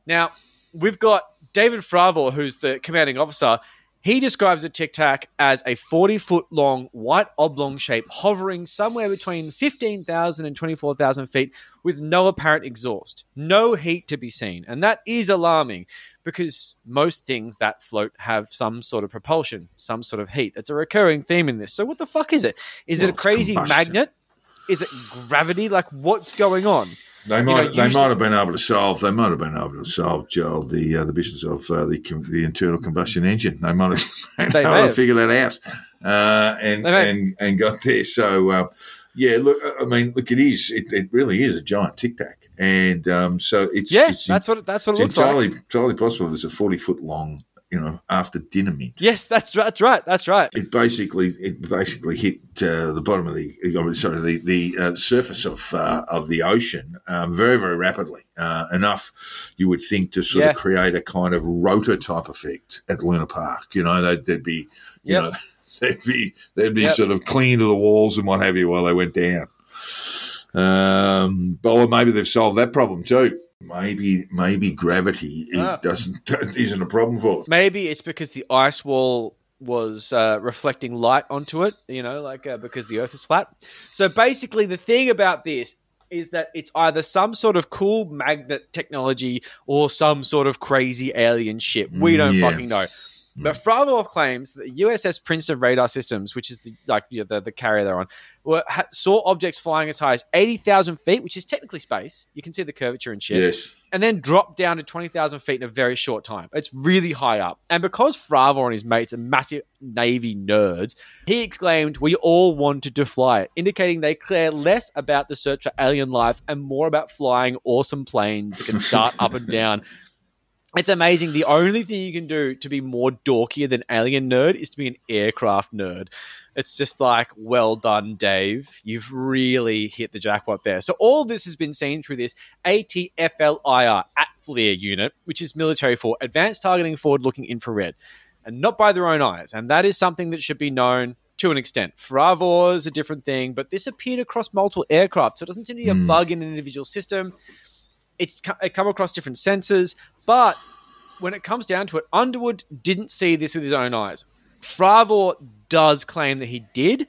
Now, we've got David Fravor, who's the commanding officer. He describes a Tic Tac as a 40 foot long white oblong shape hovering somewhere between 15,000 and 24,000 feet with no apparent exhaust, no heat to be seen. And that is alarming because most things that float have some sort of propulsion, some sort of heat. That's a recurring theme in this. So, what the fuck is it? Is Well, it a crazy combustion. magnet? Is it gravity? Like, what's going on? They know, might, they usually- might have been able to solve. They might have been able to solve, Joel, the uh, the business of uh, the com- the internal combustion engine. They might have been They able may to figure that out, uh, and and and got there. So uh, yeah, look, I mean, look, it is. It, it really is a giant tic tac, and um, so it's Yeah, it's, that's what that's what it it's looks entirely like. entirely possible. There's a forty foot long, you know, after dinner mint. Yes, that's right. That's right. That's right. It basically it basically hit uh, the bottom of the sorry the the uh, surface of uh, of the ocean um, very very rapidly uh, enough you would think to sort Yeah. of create a kind of rotor type effect at Luna Park. You know, they'd, they'd be you Yep. know they'd be they'd be Yep. sort of clinging to the walls and what have you while they went down. Um, but well, maybe they've solved that problem too. Maybe maybe gravity is, Ah. doesn't isn't a problem for them. Maybe it's because the ice wall was uh, reflecting light onto it. You know, like uh, because the Earth is flat. So basically, the thing about this is that it's either some sort of cool magnet technology or some sort of crazy alien ship. We don't yeah. fucking know. But hmm. Fravor claims that the USS Princeton radar systems, which is the, like the, the, the carrier they're on, were, ha, saw objects flying as high as 80,000 feet, which is technically space. You can see the curvature and shit. Yes. and then drop down to 20,000 feet in a very short time. It's really high up. And because Fravor and his mates are massive Navy nerds, he exclaimed, We all wanted to fly it, indicating they care less about the search for alien life and more about flying awesome planes that can dart up and down. It's amazing. The only thing you can do to be more dorkier than alien nerd is to be an aircraft nerd. It's just like, well done, Dave. You've really hit the jackpot there. So all this has been seen through this ATFLIR at FLIR unit, which is military for Advanced Targeting Forward Looking Infrared, and not by their own eyes. And that is something that should be known to an extent. Fravor is a different thing, but this appeared across multiple aircraft, so it doesn't seem to be a Mm. bug in an individual system. It's it come across different senses, but when it comes down to it, Underwood didn't see this with his own eyes. Fravor does claim that he did,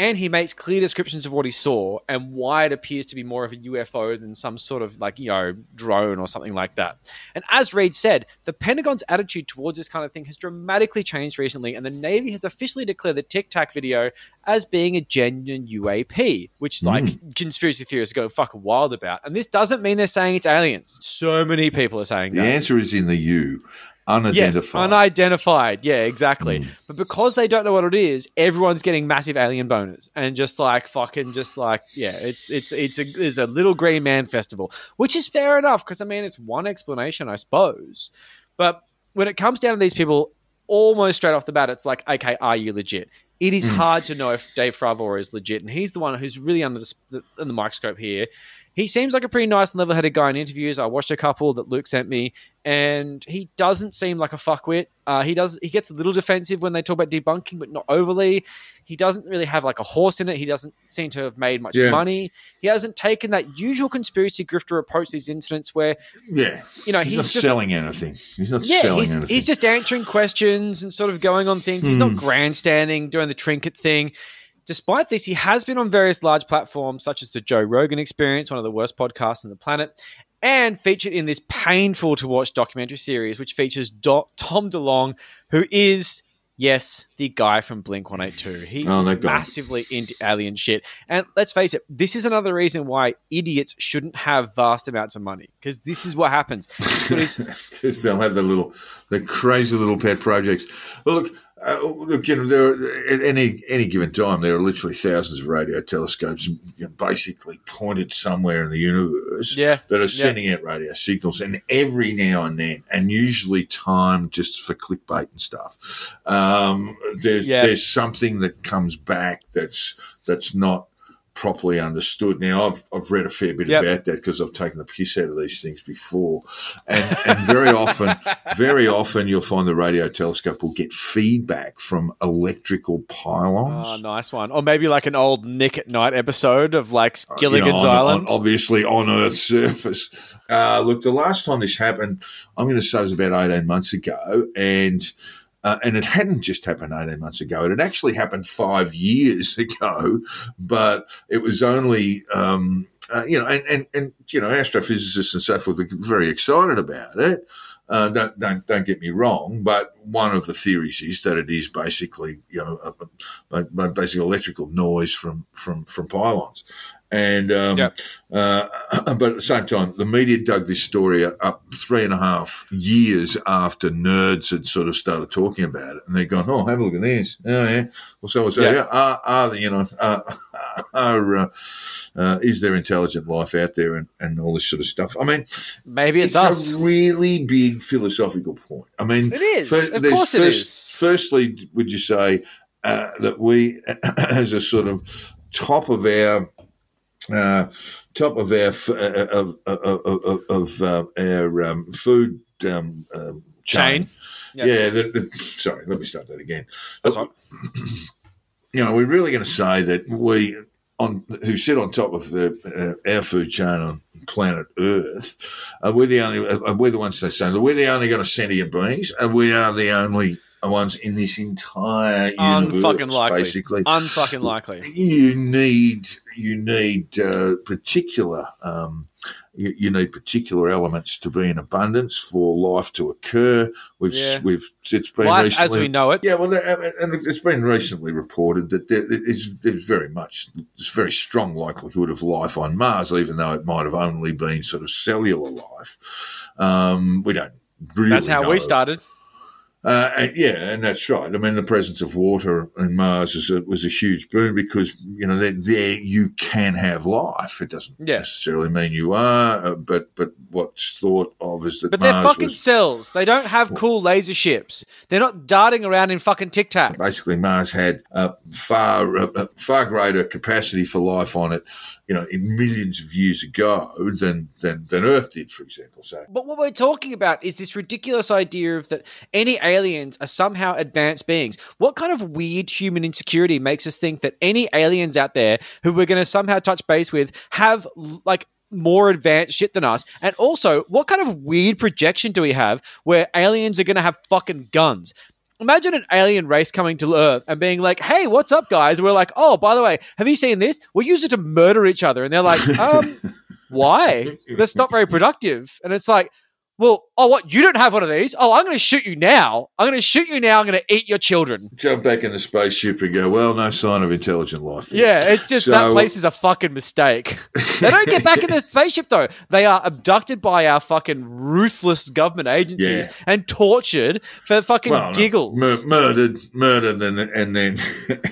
and he makes clear descriptions of what he saw and why it appears to be more of a UFO than some sort of like, you know, drone or something like that. And as Reid said, the Pentagon's attitude towards this kind of thing has dramatically changed recently, and the Navy has officially declared the Tic Tac video as being a genuine UAP, which is like mm. conspiracy theorists go fucking wild about. And this doesn't mean they're saying it's aliens. So many people are saying The that. answer is in the U, unidentified. Yes, unidentified. Yeah, exactly. Mm. But because they don't know what it is, everyone's getting massive alien boners and just like fucking, just like yeah, it's it's it's a it's a little green man festival, which is fair enough because I mean it's one explanation, I suppose. But when it comes down to these people, almost straight off the bat, it's like, okay, are you legit? It is hard to know if Dave Fravor is legit, and he's the one who's really under the, the, in the microscope here. He seems like a pretty nice and level-headed guy in interviews. I watched a couple that Luke sent me, and he doesn't seem like a fuckwit. Uh, he does. He gets a little defensive when they talk about debunking, but not overly. He doesn't really have like a horse in it. He doesn't seem to have made much Yeah. money. He hasn't taken that usual conspiracy grifter approach these incidents where yeah, you know he's, he's, not just selling anything. He's not yeah, selling he's, anything. he's just answering questions and sort of going on things. He's not Hmm. grandstanding, doing the trinket thing. Despite this, he has been on various large platforms such as the Joe Rogan Experience, one of the worst podcasts on the planet, and featured in this painful to watch documentary series, which features Do- Tom DeLonge, who is. Yes, the guy from Blink 182. He Oh, is massively into alien shit. And let's face it, this is another reason why idiots shouldn't have vast amounts of money. Because this is what happens. Because they'll have the little, the crazy little pet projects. Well, look, uh, look, you know, there are, at any any given time there are literally thousands of radio telescopes, you know, basically pointed somewhere in the universe Yeah, that are yeah. sending out radio signals, and every now and then, and usually timed just for clickbait and stuff. Um, there's Yeah. there's something that comes back that's that's not properly understood. Now, I've, I've read a fair bit Yep. about that because I've taken the piss out of these things before. And, and very often, very often you'll find the radio telescope will get feedback from electrical pylons. Oh, nice one. Or maybe like an old Nick at Nite episode of like Uh, you know, Gilligan's on- Island. on- obviously on Earth's surface. Uh, look, the last time this happened, I'm going to say it was about 18 months ago, and uh, and it hadn't just happened 18 months ago. It had actually happened five years ago, but it was only. Um, uh, you know, and, and, and you know, astrophysicists and so forth are very excited about it. Uh, don't, don't don't get me wrong, but one of the theories is that it is basically you know a, a, a basically electrical noise from from from pylons, and um, Yep. uh, but at the same time, the media dug this story up three and a half years after nerds had sort of started talking about it, and they're going, "Oh, have a look at this. Oh, yeah. Well, so so Yeah. yeah. Are, are you know are, are uh, uh, is there intelligent life out there and, and all this sort of stuff? I mean, maybe it's, it's, us. a really big philosophical point. I mean, It is. fir- Of course it first, is. Firstly, would you say uh, that we, as a sort of top of our top of our f- uh, of of, of, of uh, our um, food um, um, chain. Chain. Yeah. Yeah. the, the, sorry, let me start that again. That's right. You know, we're really going to say that we on who sit on top of the, uh, our food chain on planet Earth, uh, we're the only uh, we're the ones that say that we're the only of sentient beings, and we are the only ones in this entire universe. Likely. Basically, Unfucking likely. you need you need uh, particular um, you, you, need particular elements to be in abundance for life to occur. We've Yeah. we've it's been Life recently, as we know it. yeah, well, and it's been recently reported that there is there's very much there's very strong likelihood of life on Mars, even though it might have only been sort of cellular life. Um, we don't really. That's how know. we started. Uh, and yeah, and that's right. I mean, the presence of water in Mars is a, was a huge boon because you know there, there you can have life. It doesn't Yeah. necessarily mean you are, uh, but but what's thought of is that But they're fucking was cells. They don't have cool laser ships. They're not darting around in fucking tic tacs. basically Mars had uh, far uh, far greater capacity for life on it, you know, in millions of years ago than than, than Earth did, for example. So But what we're talking about is this ridiculous idea of that any aliens are somehow advanced beings. What kind of weird human insecurity makes us think that any aliens out there who we're going to somehow touch base with have like more advanced shit than us? And also, what kind of weird projection do we have where aliens are going to have fucking guns? Imagine an alien race coming to Earth and being like, "Hey, what's up, guys?" And we're like, "Oh, by the way, have you seen this? We'll use it to murder each other." And they're like, "Um, why? That's not very productive." And it's like, well, oh, what? You don't have one of these? Oh, I'm going to shoot you now. I'm going to shoot you now. I'm going to eat your children. jump back in the spaceship and go, well, no sign of intelligent life. there." Yeah, it's just that place is a fucking mistake. They don't get back in the spaceship though. They are abducted by our fucking ruthless government agencies Yeah. and tortured for fucking Well, no, giggles. mur- murdered, murdered, and and then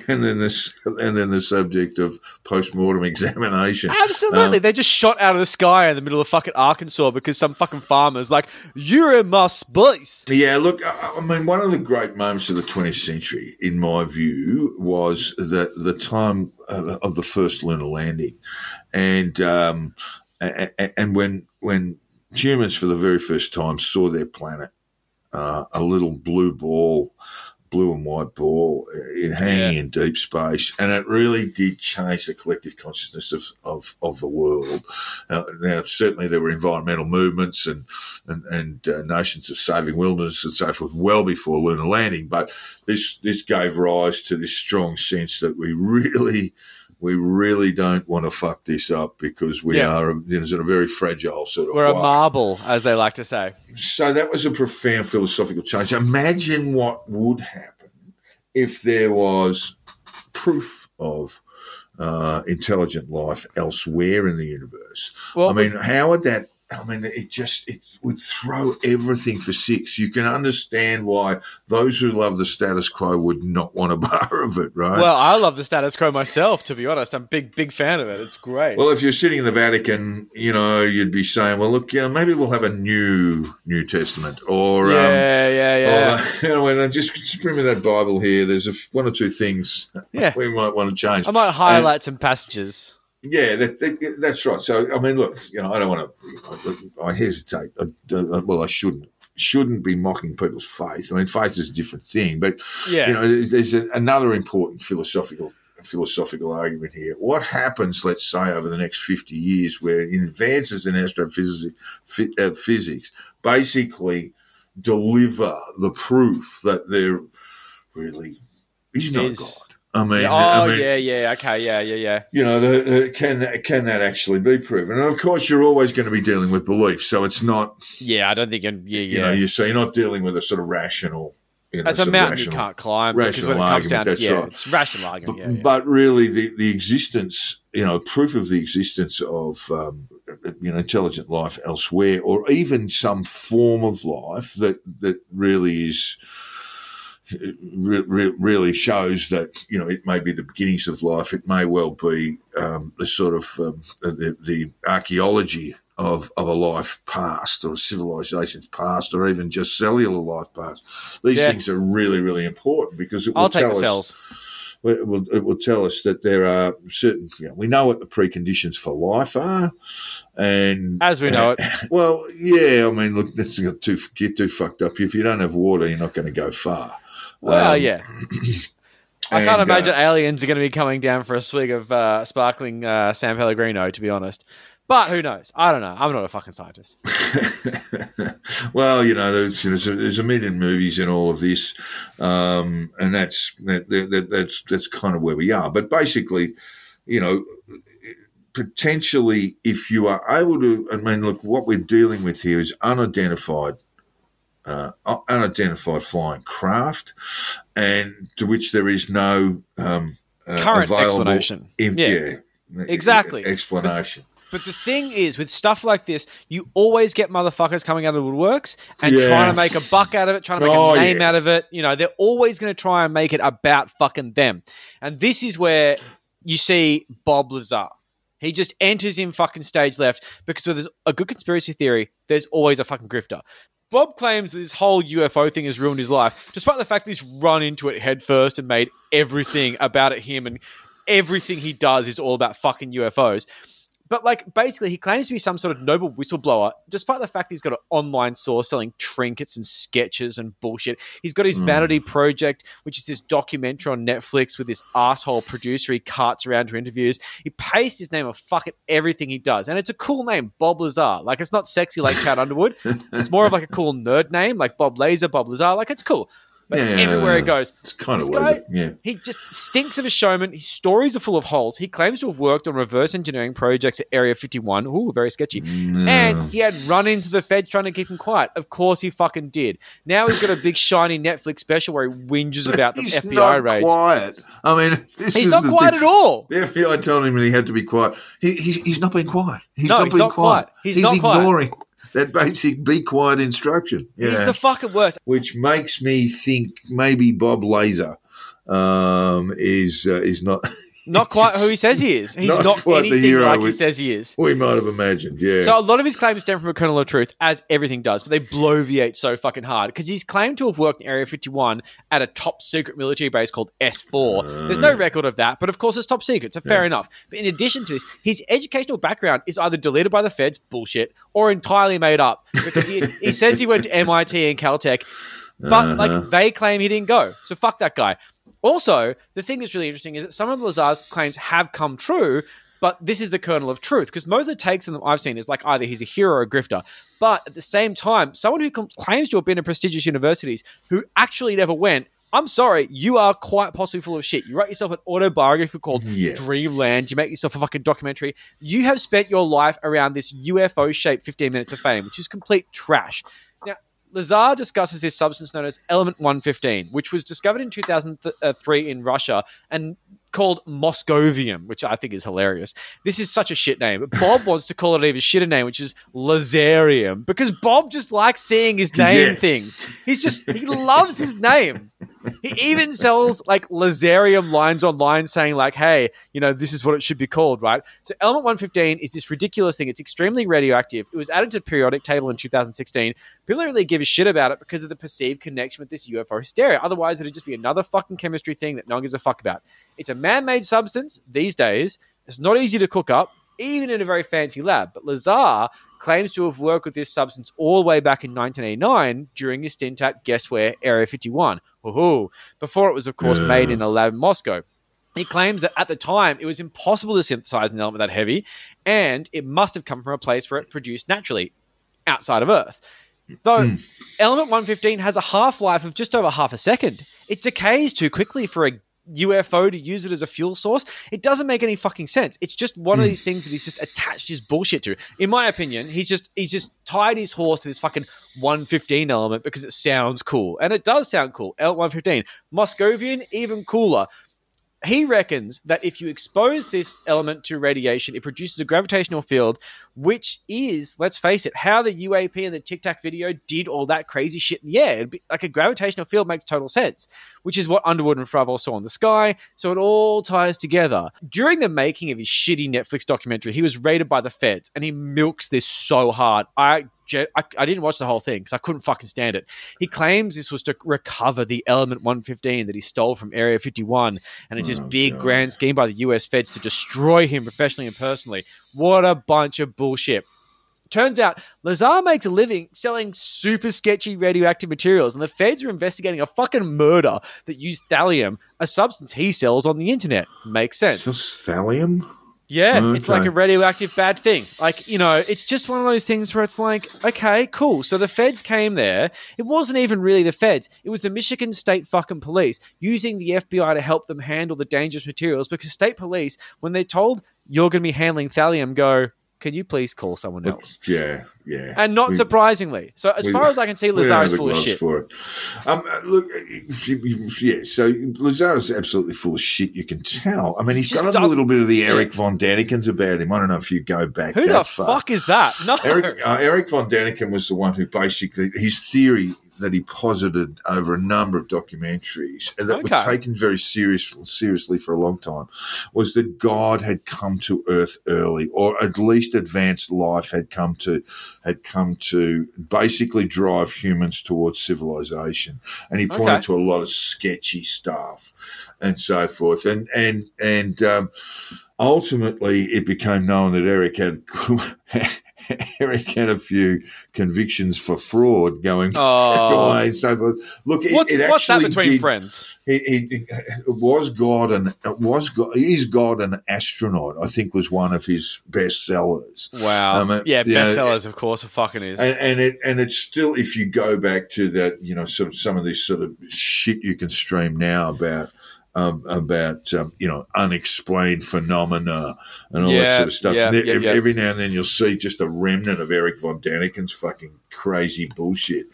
and then this and then the subject of post mortem examination. Absolutely. Um, They're just shot out of the sky in the middle of fucking Arkansas because some fucking farmer's like, you're in my space. Yeah, look, I mean, one of the great moments of the 20th century, in my view, was the the time uh, of the first lunar landing, and um, and when when humans for the very first time saw their planet, uh, a little blue ball, blue and white ball, hanging in deep space, and it really did change the collective consciousness of of, of the world. Uh, now, certainly there were environmental movements and and, and uh, notions of saving wilderness and so forth well before lunar landing, but this this gave rise to this strong sense that we really. We really don't want to fuck this up because we Yeah. are you know, in a very fragile sort of We're a marble, as they like to say. so that was a profound philosophical change. Imagine what would happen if there was proof of uh, intelligent life elsewhere in the universe. Well, I mean, how would that? I mean, it just it would throw everything for six. You can understand why those who love the status quo would not want a bar of it, right? Well, I love the status quo myself, to be honest. I'm a big, big fan of it. It's great. Well, if you're sitting in the Vatican, you know, you'd be saying, "Well, look, yeah, maybe we'll have a new New Testament," or um, yeah, yeah, yeah. Or, you know, and uh, just, just bring me that Bible here. There's a, one or two things Yeah. we might want to change. I might highlight some passages. Yeah, that, that, that's right. So, I mean, look, you know, I don't want to. I, I hesitate. I, don't- well, I shouldn't. Shouldn't be mocking people's faith. I mean, faith is a different thing, but Yeah. you know, there's, there's a, another important philosophical philosophical argument here. What happens, let's say, over the next fifty years, where advances in astrophysics phy- uh, physics basically deliver the proof that there really is no. God. I mean, oh, I mean, yeah, yeah. Okay, yeah, yeah, yeah. you know, the, the, can can that actually be proven? And of course, you're always going to be dealing with belief, so it's not Yeah, I don't think. You, yeah, you know, you so you're not dealing with a sort of rational. You know, That's a mountain you can't climb because when it rational comes down to argument, yeah, right. it's rational argument. But, Yeah, yeah. but really, the, the existence, you know, proof of the existence of, um, you know, intelligent life elsewhere, or even some form of life that that really is. Re- re- really shows that you know it may be the beginnings of life. It may well be um, the sort of um, the, the archaeology of, of a life past or a civilization's past or even just cellular life past. These Yeah. things are really really important because it will I'll tell us cells. it will, it will tell us that there are certain, you know, we know what the preconditions for life are. And As we know it. well, yeah, I mean, look, that's not too, get too fucked up. If you don't have water, you're not going to go far. Well, Um, yeah. I can't and, uh, imagine aliens are going to be coming down for a swig of uh, sparkling uh, San Pellegrino, to be honest. But who knows? I don't know. I'm not a fucking scientist. well, you know, there's, there's, a, there's a million movies in all of this, um, and that's that, that, that- that's that's kind of where we are. But basically, you know, potentially, if you are able to, I mean, look, what we're dealing with here is unidentified. Uh, unidentified flying craft, and to which there is no um, uh, Current explanation. in- Yeah. yeah, Exactly. explanation. But the thing is, with stuff like this, you always get motherfuckers coming out of the woodworks and Yeah. trying to make a buck out of it, trying to make Oh, a name yeah. out of it. You know, they're always going to try and make it about fucking them. And this is where you see Bob Lazar. He just enters in fucking stage left because where there's a good conspiracy theory, there's always a fucking grifter. Bob claims that this whole UFO thing has ruined his life, despite the fact that he's run into it headfirst and made everything about it him and everything he does is all about fucking UFOs. But like basically, he claims to be some sort of noble whistleblower, despite the fact he's got an online source selling trinkets and sketches and bullshit. He's got his hmm. Vanity Project, which is this documentary on Netflix with this asshole producer he carts around to interviews. He pastes his name on fucking everything he does, and it's a cool name, Bob Lazar. Like it's not sexy like Chad Underwood. it's more of like a cool nerd name, like Bob Laser, Bob Lazar. Like it's cool. But Yeah. everywhere he goes, It's kind of guy- weird. Yeah. he just stinks of a showman. His stories are full of holes. He claims to have worked on reverse engineering projects at Area 51. Ooh, very sketchy. Mm, and he had run into the feds trying to keep him quiet. Of course he fucking did. Now he's got a big shiny Netflix special where he whinges about the He's FBI not raids. quiet. I mean, this He's not quiet thing. at all. The FBI told him that he had to be quiet. He, he, he's not being quiet. He's No, not he's being not quiet. He's not quiet. That basic be quiet instruction. Yeah. He's the fucking worst. Which makes me think maybe Bob Laser um, is uh, is not. Not quite who he says he is. He's Not not, anything hero like he says he is. we might have imagined. Yeah. So a lot of his claims stem from a kernel of truth, as everything does, but they bloviate so fucking hard because he's claimed to have worked in Area 51 at a top secret military base called S4. There's no record of that, but of course it's top secret, so fair enough. But in addition to this, his educational background is either deleted by the feds, bullshit, or entirely made up because he, he says he went to MIT and Caltech, but like uh-huh. they claim he didn't go. So fuck that guy. Also, the thing that's really interesting is that some of Lazar's claims have come true, but this is the kernel of truth because most of the takes in them I've seen is like either he's a hero or a grifter. But at the same time, someone who claims to have been in prestigious universities who actually never went. I'm sorry, you are quite possibly full of shit. You write yourself an autobiography called Yeah. Dreamland. You make yourself a fucking documentary. You have spent your life around this UFO shaped 15 minutes of fame, which is complete trash. Lazar discusses this substance known as Element 115, which was discovered in 2003 in Russia and called Moscovium, which I think is hilarious. This is such a shit name. But Bob wants to call it even shitter name, which is Lazarium, because Bob just likes seeing his name Yeah. in things. He's just, he loves his name. He even sells like Lazarium lines online saying, like, hey, you know, this is what it should be called, right? So Element 115 is this ridiculous thing. It's extremely radioactive. It was added to the periodic table in 2016. People don't really give a shit about it because of the perceived connection with this UFO hysteria. Otherwise, it'd just be another fucking chemistry thing that no one gives a fuck about. It's a man made substance these days. It's not easy to cook up, even in a very fancy lab. But Lazar claims to have worked with this substance all the way back in 1989 during his stint at, guess where, Area 51. Woohoo. Before it was, of course, made in a lab in Moscow. He claims that at the time it was impossible to synthesize an element that heavy, and it must have come from a place where it produced naturally outside of Earth. Though hmm. element 115 has a half life of just over half a second, it decays too quickly for a UFO to use it as a fuel source. It doesn't make any fucking sense. It's just one of hmm. these things that he's just attached his bullshit to. In my opinion, he's just he's just tied his horse to this fucking 115 element because it sounds cool. And it does sound cool. L115. Moscovium, even cooler he reckons that if you expose this element to radiation, it produces a gravitational field, which is, let's face it, how the UAP and the Tic Tac video did all that crazy shit in the air. Be, like a gravitational field makes total sense, which is what Underwood and Fravor saw in the sky. So it all ties together. During the making of his shitty Netflix documentary, he was raided by the feds, and he milks this so hard. I I, I didn't watch the whole thing because I couldn't fucking stand it. He claims this was to recover the Element 115 that he stole from Area 51, and it's this oh, big grand scheme by the US feds to destroy him professionally and personally. What a bunch of bullshit. Turns out Lazar makes a living selling super sketchy radioactive materials, and the feds are investigating a fucking murder that used thallium, a substance he sells on the internet. Makes sense. So thallium? Yeah, mm-hmm. it's like a radioactive bad thing. Like, you know, it's just one of those things where it's like, okay, cool. So the feds came there. It wasn't even really the feds. It was the Michigan State fucking police using the FBI to help them handle the dangerous materials because state police, when they're told you're going to be handling thallium, go, can you please call someone else? Yeah, yeah. And not We- surprisingly. So as we- far as I can see, we Lazar is the full of shit. For it. Um, uh, look, uh, yeah. So Lazar is absolutely full of shit. You can tell. I mean, he's got a little bit of the Eric von Danikens about him. I don't know if you go back. Who that the far. fuck is that? No. Eric, uh, Eric von Daniken was the one who basically his theory that he posited over a number of documentaries and that Okay. were taken very serious, seriously for a long time was that God had come to Earth early, or at least advanced life had come to had come to basically drive humans towards civilization. And he pointed Okay. to a lot of sketchy stuff and so forth. And and and um, ultimately, it became known that Eric had. Eric had a few convictions for fraud going Oh. away and so forth. Look, it, What's, it what's that between did- friends? he, he, was God and was God is God an astronaut? I think was one of his best sellers. Wow. Um, yeah, bestsellers, of course, it fucking is. And, and it and it's still if you go back to that you know sort of some of this sort of shit you can stream now about um, about um, you know unexplained phenomena and all that sort of stuff. yeah, yeah, every, yeah. now and then you'll see just a remnant of Eric von Daniken's fucking crazy bullshit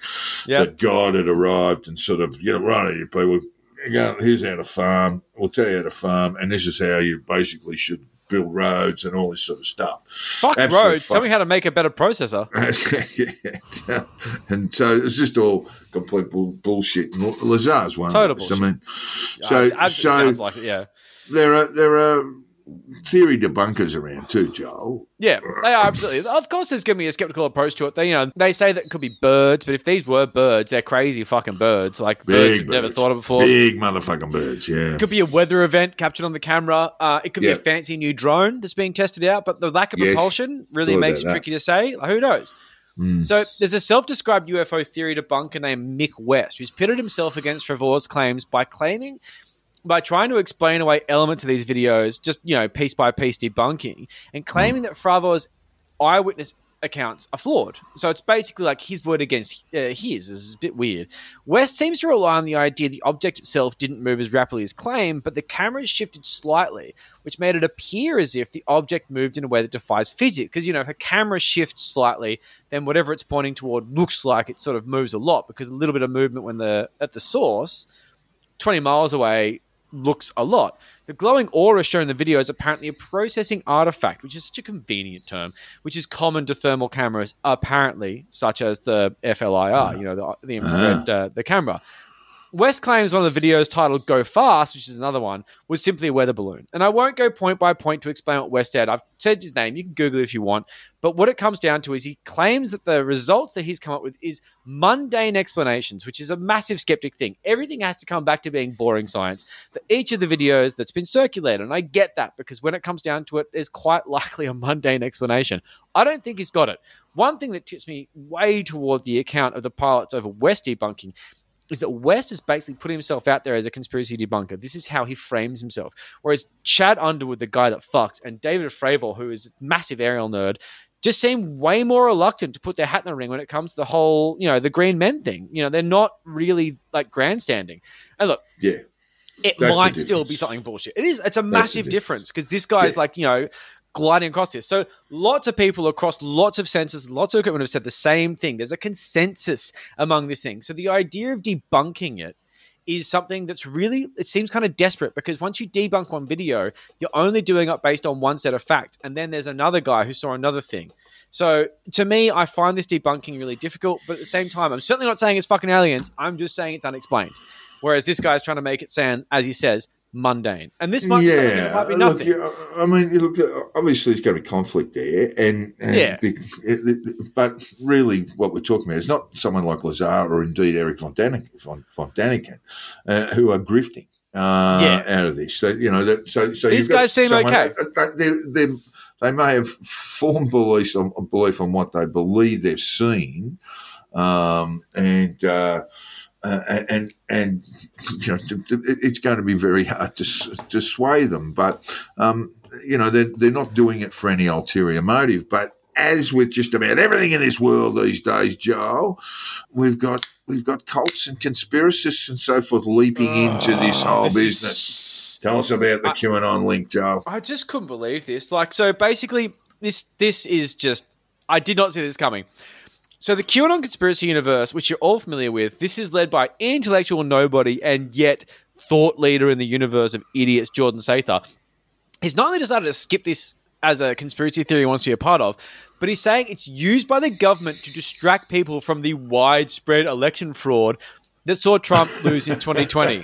yeah. that God had arrived and sort of, you know, right, you people, here's how to farm. We'll tell you how to farm, and this is how you basically should build roads and all this sort of stuff. Fuck Absolute roads. Tell me how to make a better processor. Yeah. and so it's just all complete bull- bullshit. And Lazar's one. Total those. I mean, so, it absolutely so sounds like it, yeah. there are there are theory debunkers around too, Joel. Yeah, they are absolutely. Of course, there's going to be a skeptical approach to it. They, you know, they say that it could be birds, but if these were birds, they're crazy fucking birds. Like birds you've never thought of before. Big motherfucking birds, yeah. It could be a weather event captured on the camera. Uh, it could be a fancy new drone that's being tested out, but the lack of Yes. propulsion really makes it that. tricky to say. Like, who knows? Mm. So there's a self-described UFO theory debunker named Mick West who's pitted himself against Fravor's claims by claiming by trying to explain away elements of these videos, just you know, piece by piece debunking, and claiming that Fravor's eyewitness accounts are flawed. So it's basically like his word against uh, his. This is a bit weird. West seems to rely on the idea the object itself didn't move as rapidly as claimed, but the camera shifted slightly, which made it appear as if the object moved in a way that defies physics. Because you know, if a camera shifts slightly, then whatever it's pointing toward looks like it sort of moves a lot because a little bit of movement when the at the source, twenty miles away, looks a lot. The glowing aura shown in the video is apparently a processing artifact, which is such a convenient term, which is common to thermal cameras, apparently, such as the FLIR, you know, the, the infrared, uh, the camera. West claims one of the videos titled Go Fast, which is another one, was simply a weather balloon. And I won't go point by point to explain what West said. I've said his name. You can Google it if you want. But what it comes down to is he claims that the results that he's come up with is mundane explanations, which is a massive skeptic thing. Everything has to come back to being boring science for each of the videos that's been circulated. And I get that because when it comes down to it, there's quite likely a mundane explanation. I don't think he's got it. One thing that tips me way toward the account of the pilots over West debunking is that West has basically put himself out there as a conspiracy debunker. This is how he frames himself. Whereas Chad Underwood, the guy that fucks, and David Fravor, who is a massive aerial nerd, just seem way more reluctant to put their hat in the ring when it comes to the whole, you know, the green men thing. You know, they're not really like grandstanding. And look, Yeah. it That's might still be something bullshit. It is. It's a massive difference because this guy's Yeah. like you know gliding across this. So lots of people across lots of senses, lots of equipment have said the same thing. There's a consensus among this thing. So the idea of debunking it is something that's really it seems kind of desperate because once you debunk one video, you're only doing it based on one set of fact, and then there's another guy who saw another thing. So to me, I find this debunking really difficult, but at the same time, I'm certainly not saying it's fucking aliens. I'm just saying it's unexplained. Whereas this guy's trying to make it sound, as he says, mundane. And this might be something that might be look, nothing. yeah, I mean, you look, obviously there's going to be conflict there, and, and Yeah. be- but really, what we're talking about is not someone like Lazar or indeed Eric von Daniken, von, von Daniken uh, who are grifting uh, Yeah. out of this. So, you know, that, so so These guys seem someone- okay. uh, They, they, they may have formed beliefs on belief on what they believe they've seen, um, and. Uh, uh, and and you know, it's going to be very hard to to sway them. But um, you know, they're, they're not doing it for any ulterior motive. But as with just about everything in this world these days, Joe, we've got we've got cults and conspiracists and so forth leaping into this whole Oh, This is business. Tell us about the QAnon link, Joe. I just couldn't believe this. Like, so basically, this this is just I did not see this coming. So the QAnon conspiracy universe, which you're all familiar with, this is led by intellectual nobody and yet thought leader in the universe of idiots, Jordan Sather. He's not only decided to skip this as a conspiracy theory he wants to be a part of, but he's saying it's used by the government to distract people from the widespread election fraud that saw Trump lose in 2020.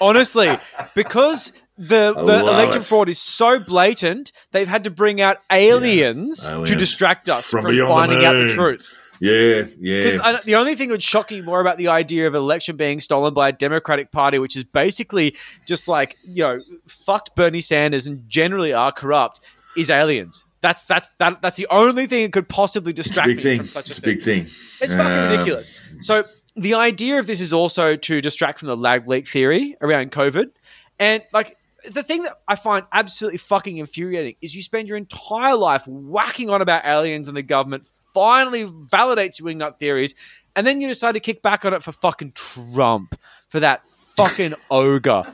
Honestly, because the, the election it. fraud is so blatant, they've had to bring out aliens, to Aliens distract us from from, beyond the finding out the truth. Yeah, yeah. Because the only thing that would shock you more about the idea of an election being stolen by a Democratic Party, which is basically just like you know, fucked Bernie Sanders and generally are corrupt, is aliens. That's that's that that's the only thing that could possibly distract me thing. from such a It's thing. big thing. It's fucking Um, ridiculous. So the idea of this is also to distract from the lab leak theory around COVID, and like the thing that I find absolutely fucking infuriating is you spend your entire life whacking on about aliens and the government finally validates your wingnut theories, and then you decide to kick back on it for fucking Trump for that fucking ogre.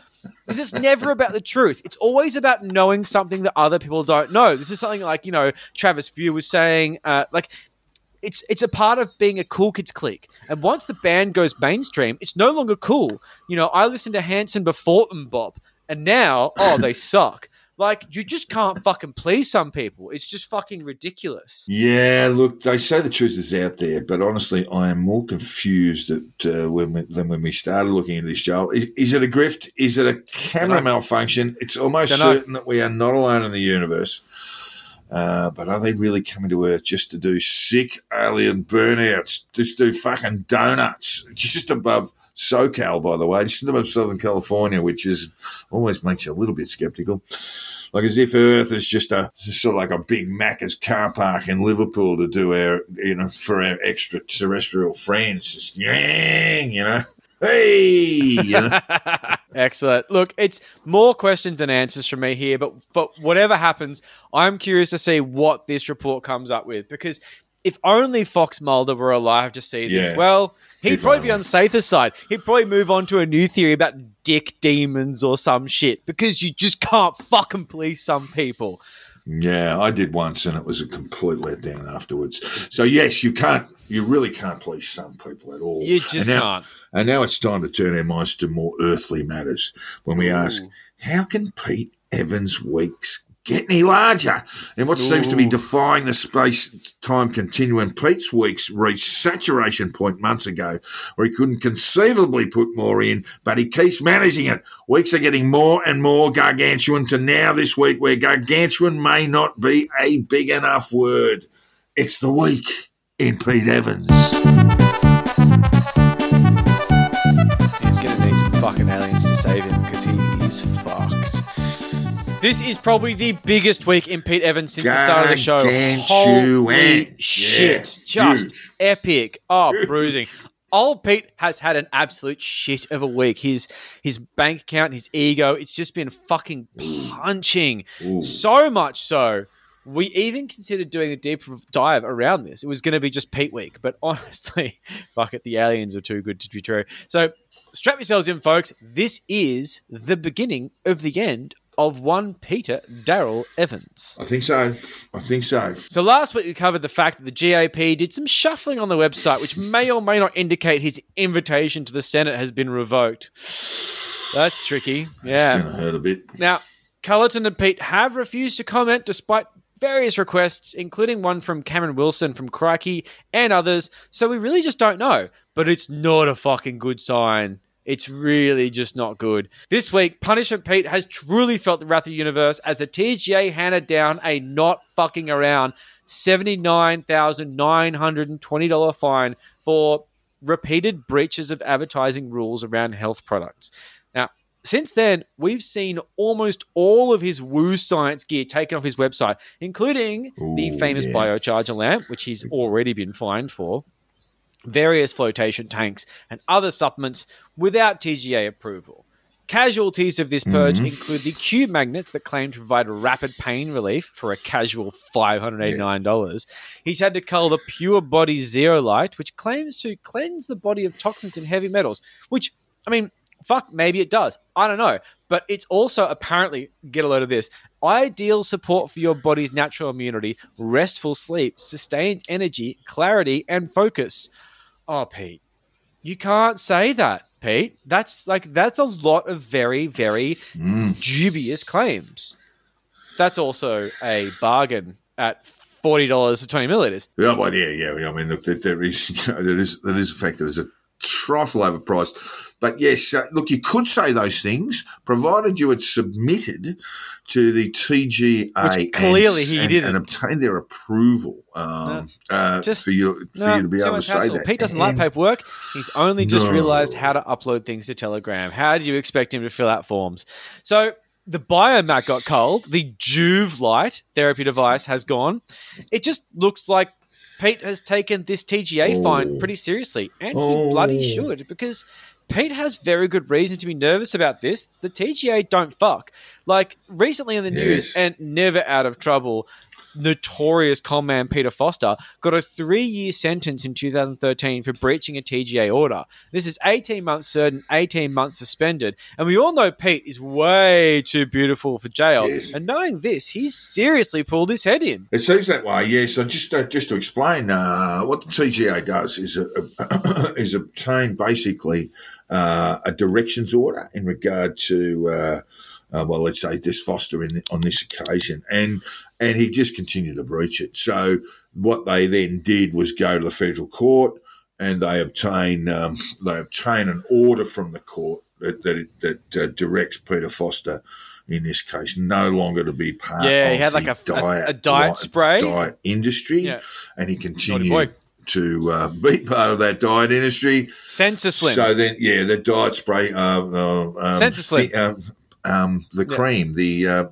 Because it's never about the truth. It's always about knowing something that other people don't know. This is something like, you know, Travis View was saying, uh, like, it's it's a part of being a cool kids clique. And once the band goes mainstream, it's no longer cool. You know, I listened to Hanson before them, Bob, and now, oh, they suck. Like, you just can't fucking please some people. It's just fucking ridiculous. Yeah, look, they say the truth is out there, but honestly, I am more confused that, uh, when we, than when we started looking at this, Joel. Is, is it a grift? Is it a camera malfunction? It's almost certain that we are not alone in the universe. Uh, but are they really coming to Earth just to do sick alien burnouts? Just do fucking donuts? Just above SoCal, by the way, just above Southern California, which is always makes you a little bit skeptical. Like as if Earth is just a sort of like a big Macca's car park in Liverpool to do our you know for our extraterrestrial friends, just you know, hey. Excellent. Look, it's more questions than answers from me here, but but whatever happens, I'm curious to see what this report comes up with because if only Fox Mulder were alive to see this, Yeah. well, he'd probably be on Sather's side. He'd probably move on to a new theory about dick demons or some shit because you just can't fucking please some people. Yeah, I did once, and it was a complete letdown afterwards. So yes, you can't, you really can't please some people at all. You just and now, can't. And now it's time to turn our minds to more earthly matters when we ask, how can Pete Evans' weeks get any larger? And what seems to be defying the space-time continuum, Pete's weeks reached saturation point months ago, where he couldn't conceivably put more in, but he keeps managing it. Weeks are getting more and more gargantuan to now this week, where gargantuan may not be a big enough word. It's the week in Pete Evans. He's gonna need some fucking aliens to save him because he is fucked. This is probably the biggest week in Pete Evans since the start of the show. Holy Yeah, shit. Just huge. epic. Oh, Huge. bruising. Old Pete has had an absolute shit of a week. His his bank account, his ego, it's just been fucking punching. Ooh. So much so, we even considered doing a deep dive around this. It was going to be just Pete week, but honestly, fuck it, the aliens are too good to be true. So strap yourselves in, folks. This is the beginning of the end of one Peter Daryl Evans. I think so. I think so. So last week we covered the fact that the GAP did some shuffling on the website, which may or may not indicate his invitation to the Senate has been revoked. That's tricky. Yeah. It's going to hurt a bit. Now, Culleton and Pete have refused to comment despite various requests, including one from Cameron Wilson from Crikey and others. So we really just don't know. But it's not a fucking good sign. It's really just not good. This week, Punishment Pete has truly felt the wrath of the universe as the TGA handed down a not fucking around $79,920 fine for repeated breaches of advertising rules around health products. Now, since then, we've seen almost all of his woo science gear taken off his website, including the famous yeah. biocharger lamp, which he's already been fined for, various flotation tanks, and other supplements without TGA approval. Casualties of this purge mm-hmm. include the Q magnets that claim to provide rapid pain relief for a casual $589. He's had to cull the Pure Body Zeolite, which claims to cleanse the body of toxins and heavy metals, which, I mean, fuck, maybe it does. I don't know. But it's also apparently, get a load of this, ideal support for your body's natural immunity, restful sleep, sustained energy, clarity, and focus. Oh, Pete. You can't say that, Pete. That's like that's a lot of very, very mm. dubious claims. That's also a bargain at forty dollars for twenty milliliters. Yeah, well, yeah, yeah. I mean, look, there, there is, you know, there is, there is a fact there is a trifle overpriced. But yes, uh, look, you could say those things, provided you had submitted to the TGA Which clearly and, he and, didn't. and obtained their approval um, uh, Just- for you for No, you to be able to much say that. Pete doesn't like paperwork. He's only just No. realized how to upload things to Telegram. How do you expect him to fill out forms? So the Biomat got culled. The Joovv Light therapy device has gone. It just looks like Pete has taken this TGA Oh. fine pretty seriously, and he Oh. bloody should because. Pete has very good reason to be nervous about this. The TGA don't fuck. Like recently in the news, Yes. and never out of trouble, notorious conman Peter Foster got a three year sentence in 2013 for breaching a TGA order. This is 18 months certain, 18 months suspended. And we all know Pete is way too beautiful for jail. Yes. And knowing this, he's seriously pulled his head in. It seems that way, yes. So just uh, just to explain, uh, what the TGA does is uh, is obtain basically uh, a directions order in regard to. Uh, well, let's say this Foster in, on this occasion, and and he just continued to breach it. So what they then did was go to the federal court, and they obtain um, they obtain an order from the court that that, that uh, directs Peter Foster, in this case, no longer to be part Yeah, he of had like the a- a- diet a diet li- spray. diet industry, Yeah. and he continued to uh, be part of that diet industry. SensaSlim. So then, yeah, the diet spray, uh, uh, um, SensaSlim. um, um, the Yeah. cream, the uh,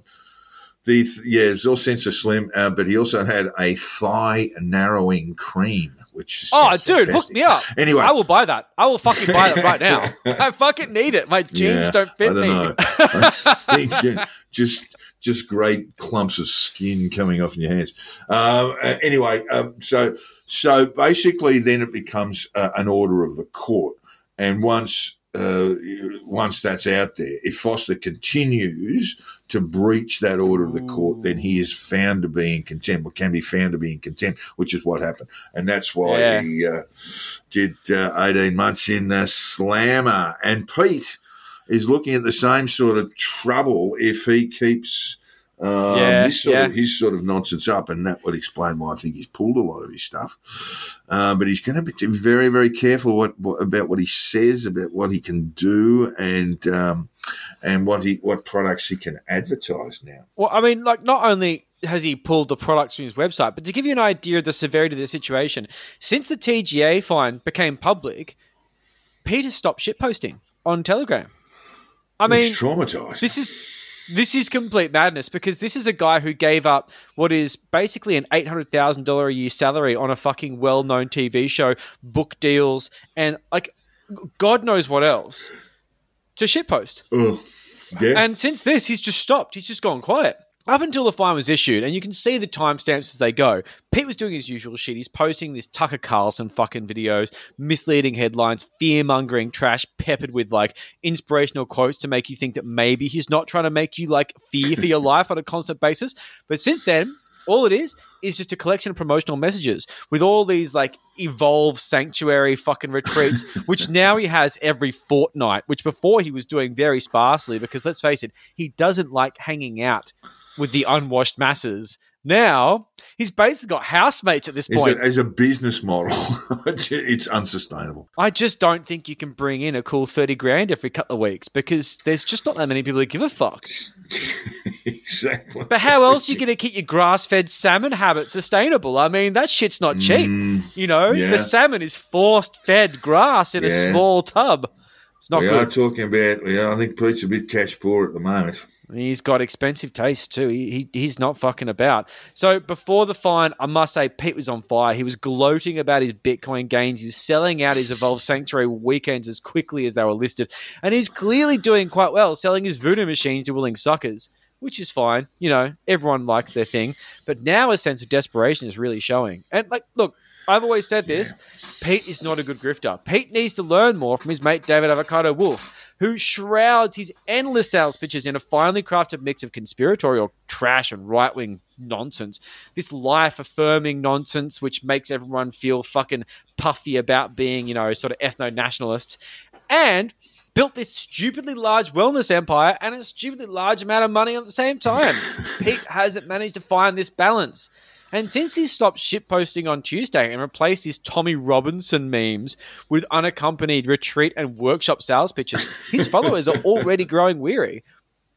the yeah, it was all SensaSlim, uh, but he also had a thigh narrowing cream, which Oh, dude, hook me up. Anyway, I will buy that. I will fucking buy that right now. I fucking need it. My jeans Yeah, don't fit me. know. I think, just just great clumps of skin coming off in your hands. Um, uh, anyway, um, so so basically, then it becomes uh, an order of the court, and once. Uh, once that's out there, if Foster continues to breach that order of the court, then he is found to be in contempt, or can be found to be in contempt, which is what happened, and that's why Yeah. he uh, did uh, eighteen months in the Slammer. And Pete, is looking at the same sort of trouble if he keeps um, Yeah, his, sort of, yeah. his sort of nonsense up, and that would explain why I think he's pulled a lot of his stuff. Uh, but he's going to be very, very careful what, what, about what he says, about what he can do, and um, and what he what products he can advertise now. Well, I mean, like, not only has he pulled the products from his website, but to give you an idea of the severity of the situation, since the TGA fine became public, Peter stopped shitposting on Telegram. I mean, he's traumatized. this is this is complete madness because this is a guy who gave up what is basically an eight hundred thousand dollar a year salary on a fucking well known TV show, book deals, and like God knows what else to shitpost. Ugh. yeah, And since this, he's just stopped. He's just gone quiet. Up until the fine was issued, and you can see the timestamps as they go. Pete was doing his usual shit. He's posting this Tucker Carlson fucking videos, misleading headlines, fear mongering trash, peppered with like inspirational quotes to make you think that maybe he's not trying to make you like fear for your life on a constant basis. But since then, all it is is just a collection of promotional messages with all these like evolve sanctuary fucking retreats, which now he has every fortnight, which before he was doing very sparsely because let's face it, he doesn't like hanging out with the unwashed masses. Now he's basically got housemates at this as, point. a, as a business model, it's unsustainable. I just don't think you can bring in a cool 30 grand every couple of weeks because there's just not that many people who give a fuck. exactly. But how else are you going to keep your grass fed salmon habit sustainable? I mean, that shit's not cheap. Mm, You know, Yeah. the salmon is forced fed grass in a small tub. It's not we are talking about. Yeah, I think Pete's a bit cash poor at the moment. He's got expensive taste too. He, he he's not fucking about. So before the fine, I must say Pete was on fire. He was gloating about his Bitcoin gains. He was selling out his Evolve Sanctuary weekends as quickly as they were listed, and he's clearly doing quite well, selling his voodoo machine to willing suckers, which is fine. You know, everyone likes their thing. But now a sense of desperation is really showing. And like, look, I've always said this: Pete is not a good grifter. Pete needs to learn more from his mate David Avocado Wolfe who shrouds his endless sales pitches in a finely crafted mix of conspiratorial trash and right wing nonsense. This life affirming nonsense, which makes everyone feel fucking puffy about being, you know, sort of ethno nationalists. And built this stupidly large wellness empire and a stupidly large amount of money at the same time. Pete hasn't managed to find this balance. And since he stopped shitposting on Tuesday and replaced his Tommy Robinson memes with unaccompanied retreat and workshop sales pitches, his followers are already growing weary.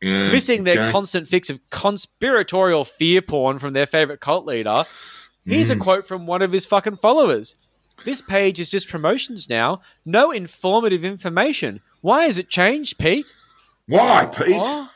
Missing their okay. constant fix of conspiratorial fear porn from their favorite cult leader. Here's a mm. quote from one of his fucking followers. This page is just promotions now. No informative information. Why has it changed, Pete? Why, Pete? Oh.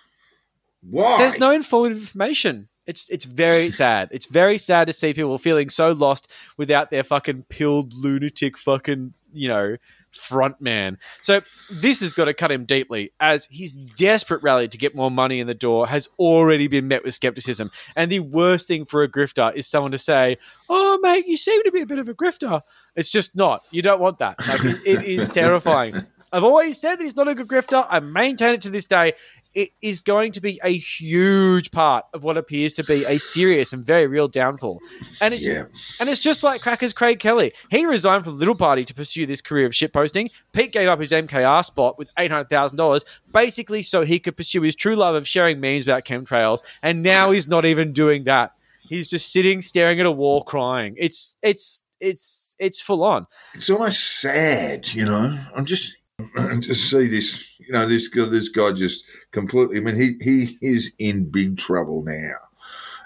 Why? There's no informative information. It's it's very sad. It's very sad to see people feeling so lost without their fucking pilled lunatic fucking you know front man. So this has got to cut him deeply, as his desperate rally to get more money in the door has already been met with skepticism. And the worst thing for a grifter is someone to say, "Oh, mate, you seem to be a bit of a grifter." It's just not. You don't want that. Like, it, it is terrifying. I've always said that he's not a good grifter. I maintain it to this day. It is going to be a huge part of what appears to be a serious and very real downfall. And it's Yeah. and it's just like Crackers Craig Kelly. He resigned from the Little Party to pursue this career of shitposting. Pete gave up his MKR spot with eight hundred thousand dollars, basically so he could pursue his true love of sharing memes about chemtrails. And now he's not even doing that. He's just sitting, staring at a wall, crying. It's it's it's it's full on. it's almost sad, you know. I'm just just see this, you know, this guy, this guy just completely. I mean, he he is in big trouble now,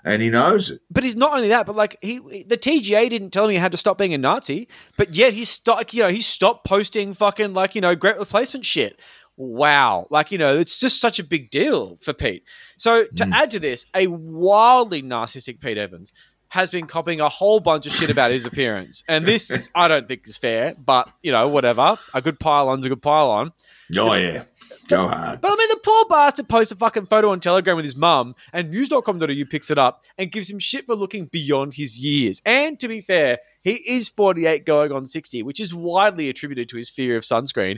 and he knows it. But he's not only that, but like he, the TGA didn't tell him he had to stop being a Nazi, but yet he stopped, you know, he stopped posting fucking like you know great replacement shit. Wow, like you know, it's just such a big deal for Pete. So to hmm. add to this, a wildly narcissistic Pete Evans has been copying a whole bunch of shit about his appearance, and this I don't think is fair. But you know, whatever. A good pile on's a good pile on. Oh yeah, go hard. But I mean, the poor bastard posts a fucking photo on Telegram with his mum, and news.com.au picks it up and gives him shit for looking beyond his years. And to be fair, he is 48 going on 60, which is widely attributed to his fear of sunscreen.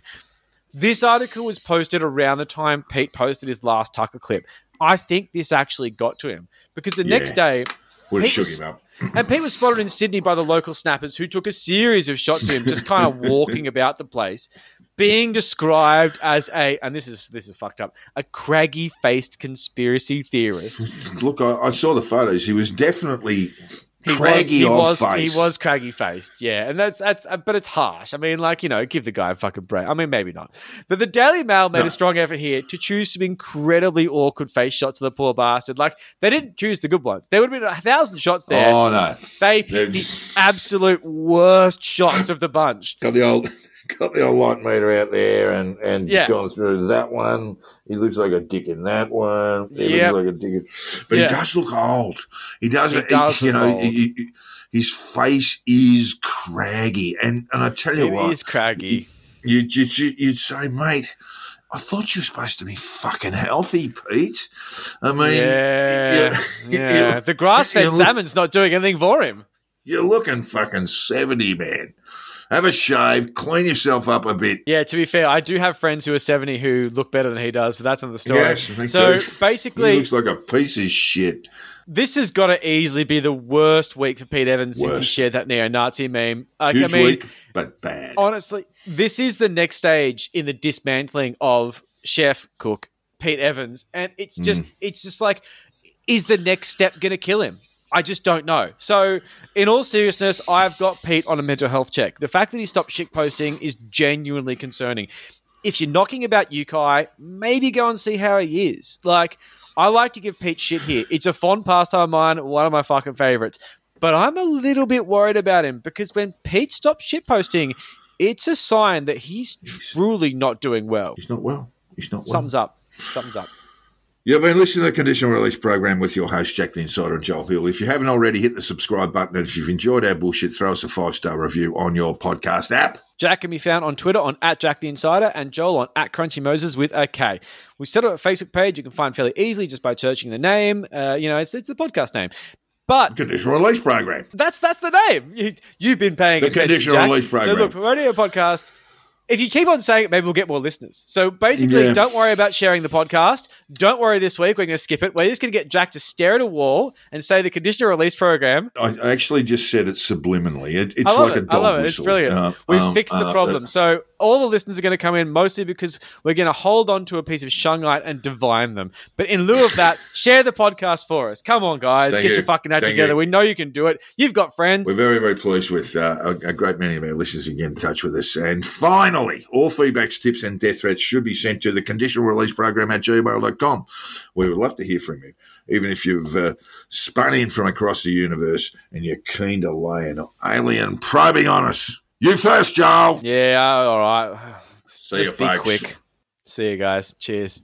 This article was posted around the time Pete posted his last Tucker clip. I think this actually got to him because the next day, Would have shook was- him up. and Pete was spotted in Sydney by the local snappers who took a series of shots of him just kind of walking about the place, being described as a and this is this is fucked up, a craggy faced conspiracy theorist. Look, I, I saw the photos. He was definitely He craggy was, he was face. he was craggy faced, yeah, and that's that's uh, but it's harsh. I mean, like you know, give the guy a fucking break. I mean, maybe not, but the Daily Mail made No. a strong effort here to choose some incredibly awkward face shots of the poor bastard. Like they didn't choose the good ones. There would have been a thousand shots there. Oh no, They They're the absolute worst shots of the bunch. got the old got the old light meter out there and and Yeah. gone through that one. He looks like a dick in that one. He Yep. looks like a dick. In, but Yeah. he does look old. He does. He He does you know, old. he- he- his face is craggy, and and I tell you It what, is craggy. you you you- you'd say, mate. I thought you were supposed to be fucking healthy, Pete. I mean, Yeah, you- yeah. you- The grass-fed salmon's not doing anything for him. You're looking fucking 70, man. Have a shave, clean yourself up a bit. Yeah, to be fair, I do have friends who are 70 who look better than he does, but that's another story. Yes, so too. He basically, looks like a piece of shit. this has got to easily be the worst week for Pete Evans since he shared that neo-Nazi meme. Like, Huge I mean, week, but bad. honestly, this is the next stage in the dismantling of chef cook Pete Evans, and it's just mm. it's just like, is the next step going to kill him? I just don't know. So, in all seriousness, I've got Pete on a mental health check. The fact that he stopped shit posting is genuinely concerning. If you're knocking about Uki, maybe go and see how he is. Like, I like to give Pete shit here. It's a fond pastime of mine, one of my fucking favorites. But I'm a little bit worried about him because when Pete stops shit posting, it's a sign that he's truly not doing well. He's not well. He's not well. Sums up. Sums up. You've been listening to the Conditional Release Program with your host, Jack the Insider and Joel Hill. If you haven't already, hit the subscribe button. And if you've enjoyed our bullshit, throw us a five star review on your podcast app. Jack can be found on Twitter on at Jack the Insider and Joel on at Crunchy Moses with a K. We set up a Facebook page you can find fairly easily just by searching the name. Uh, you know, it's, it's the podcast name. But Conditional Release Program. that's that's the name. You, you've been paying The conditional Jack. release program. So look, promoting a podcast. If you keep on saying it, maybe we'll get more listeners. So basically, Yeah. don't worry about sharing the podcast. Don't worry this week. We're going to skip it. We're just going to get Jack to stare at a wall and say the conditional release program. I actually just said it subliminally. It, it's like it. a dog I love it. whistle. It's brilliant. Uh, We've um, fixed the uh, problem. so all the listeners are going to come in mostly because we're going to hold on to a piece of shungite and divine them. But in lieu of that, share the podcast for us. Come on, guys. Thank Get you. your fucking act Thank together. you. We know you can do it. You've got friends. We're very, very pleased with uh, a, a great many of our listeners to get in touch with us. And finally, all feedbacks, tips, and death threats should be sent to the conditional release program at gmail.com. We would love to hear from you, even if you've uh, spun in from across the universe and you're keen to lay an alien probing on us. You first, Joel. yeah, all right. See Just you, be folks. quick. See you guys. Cheers.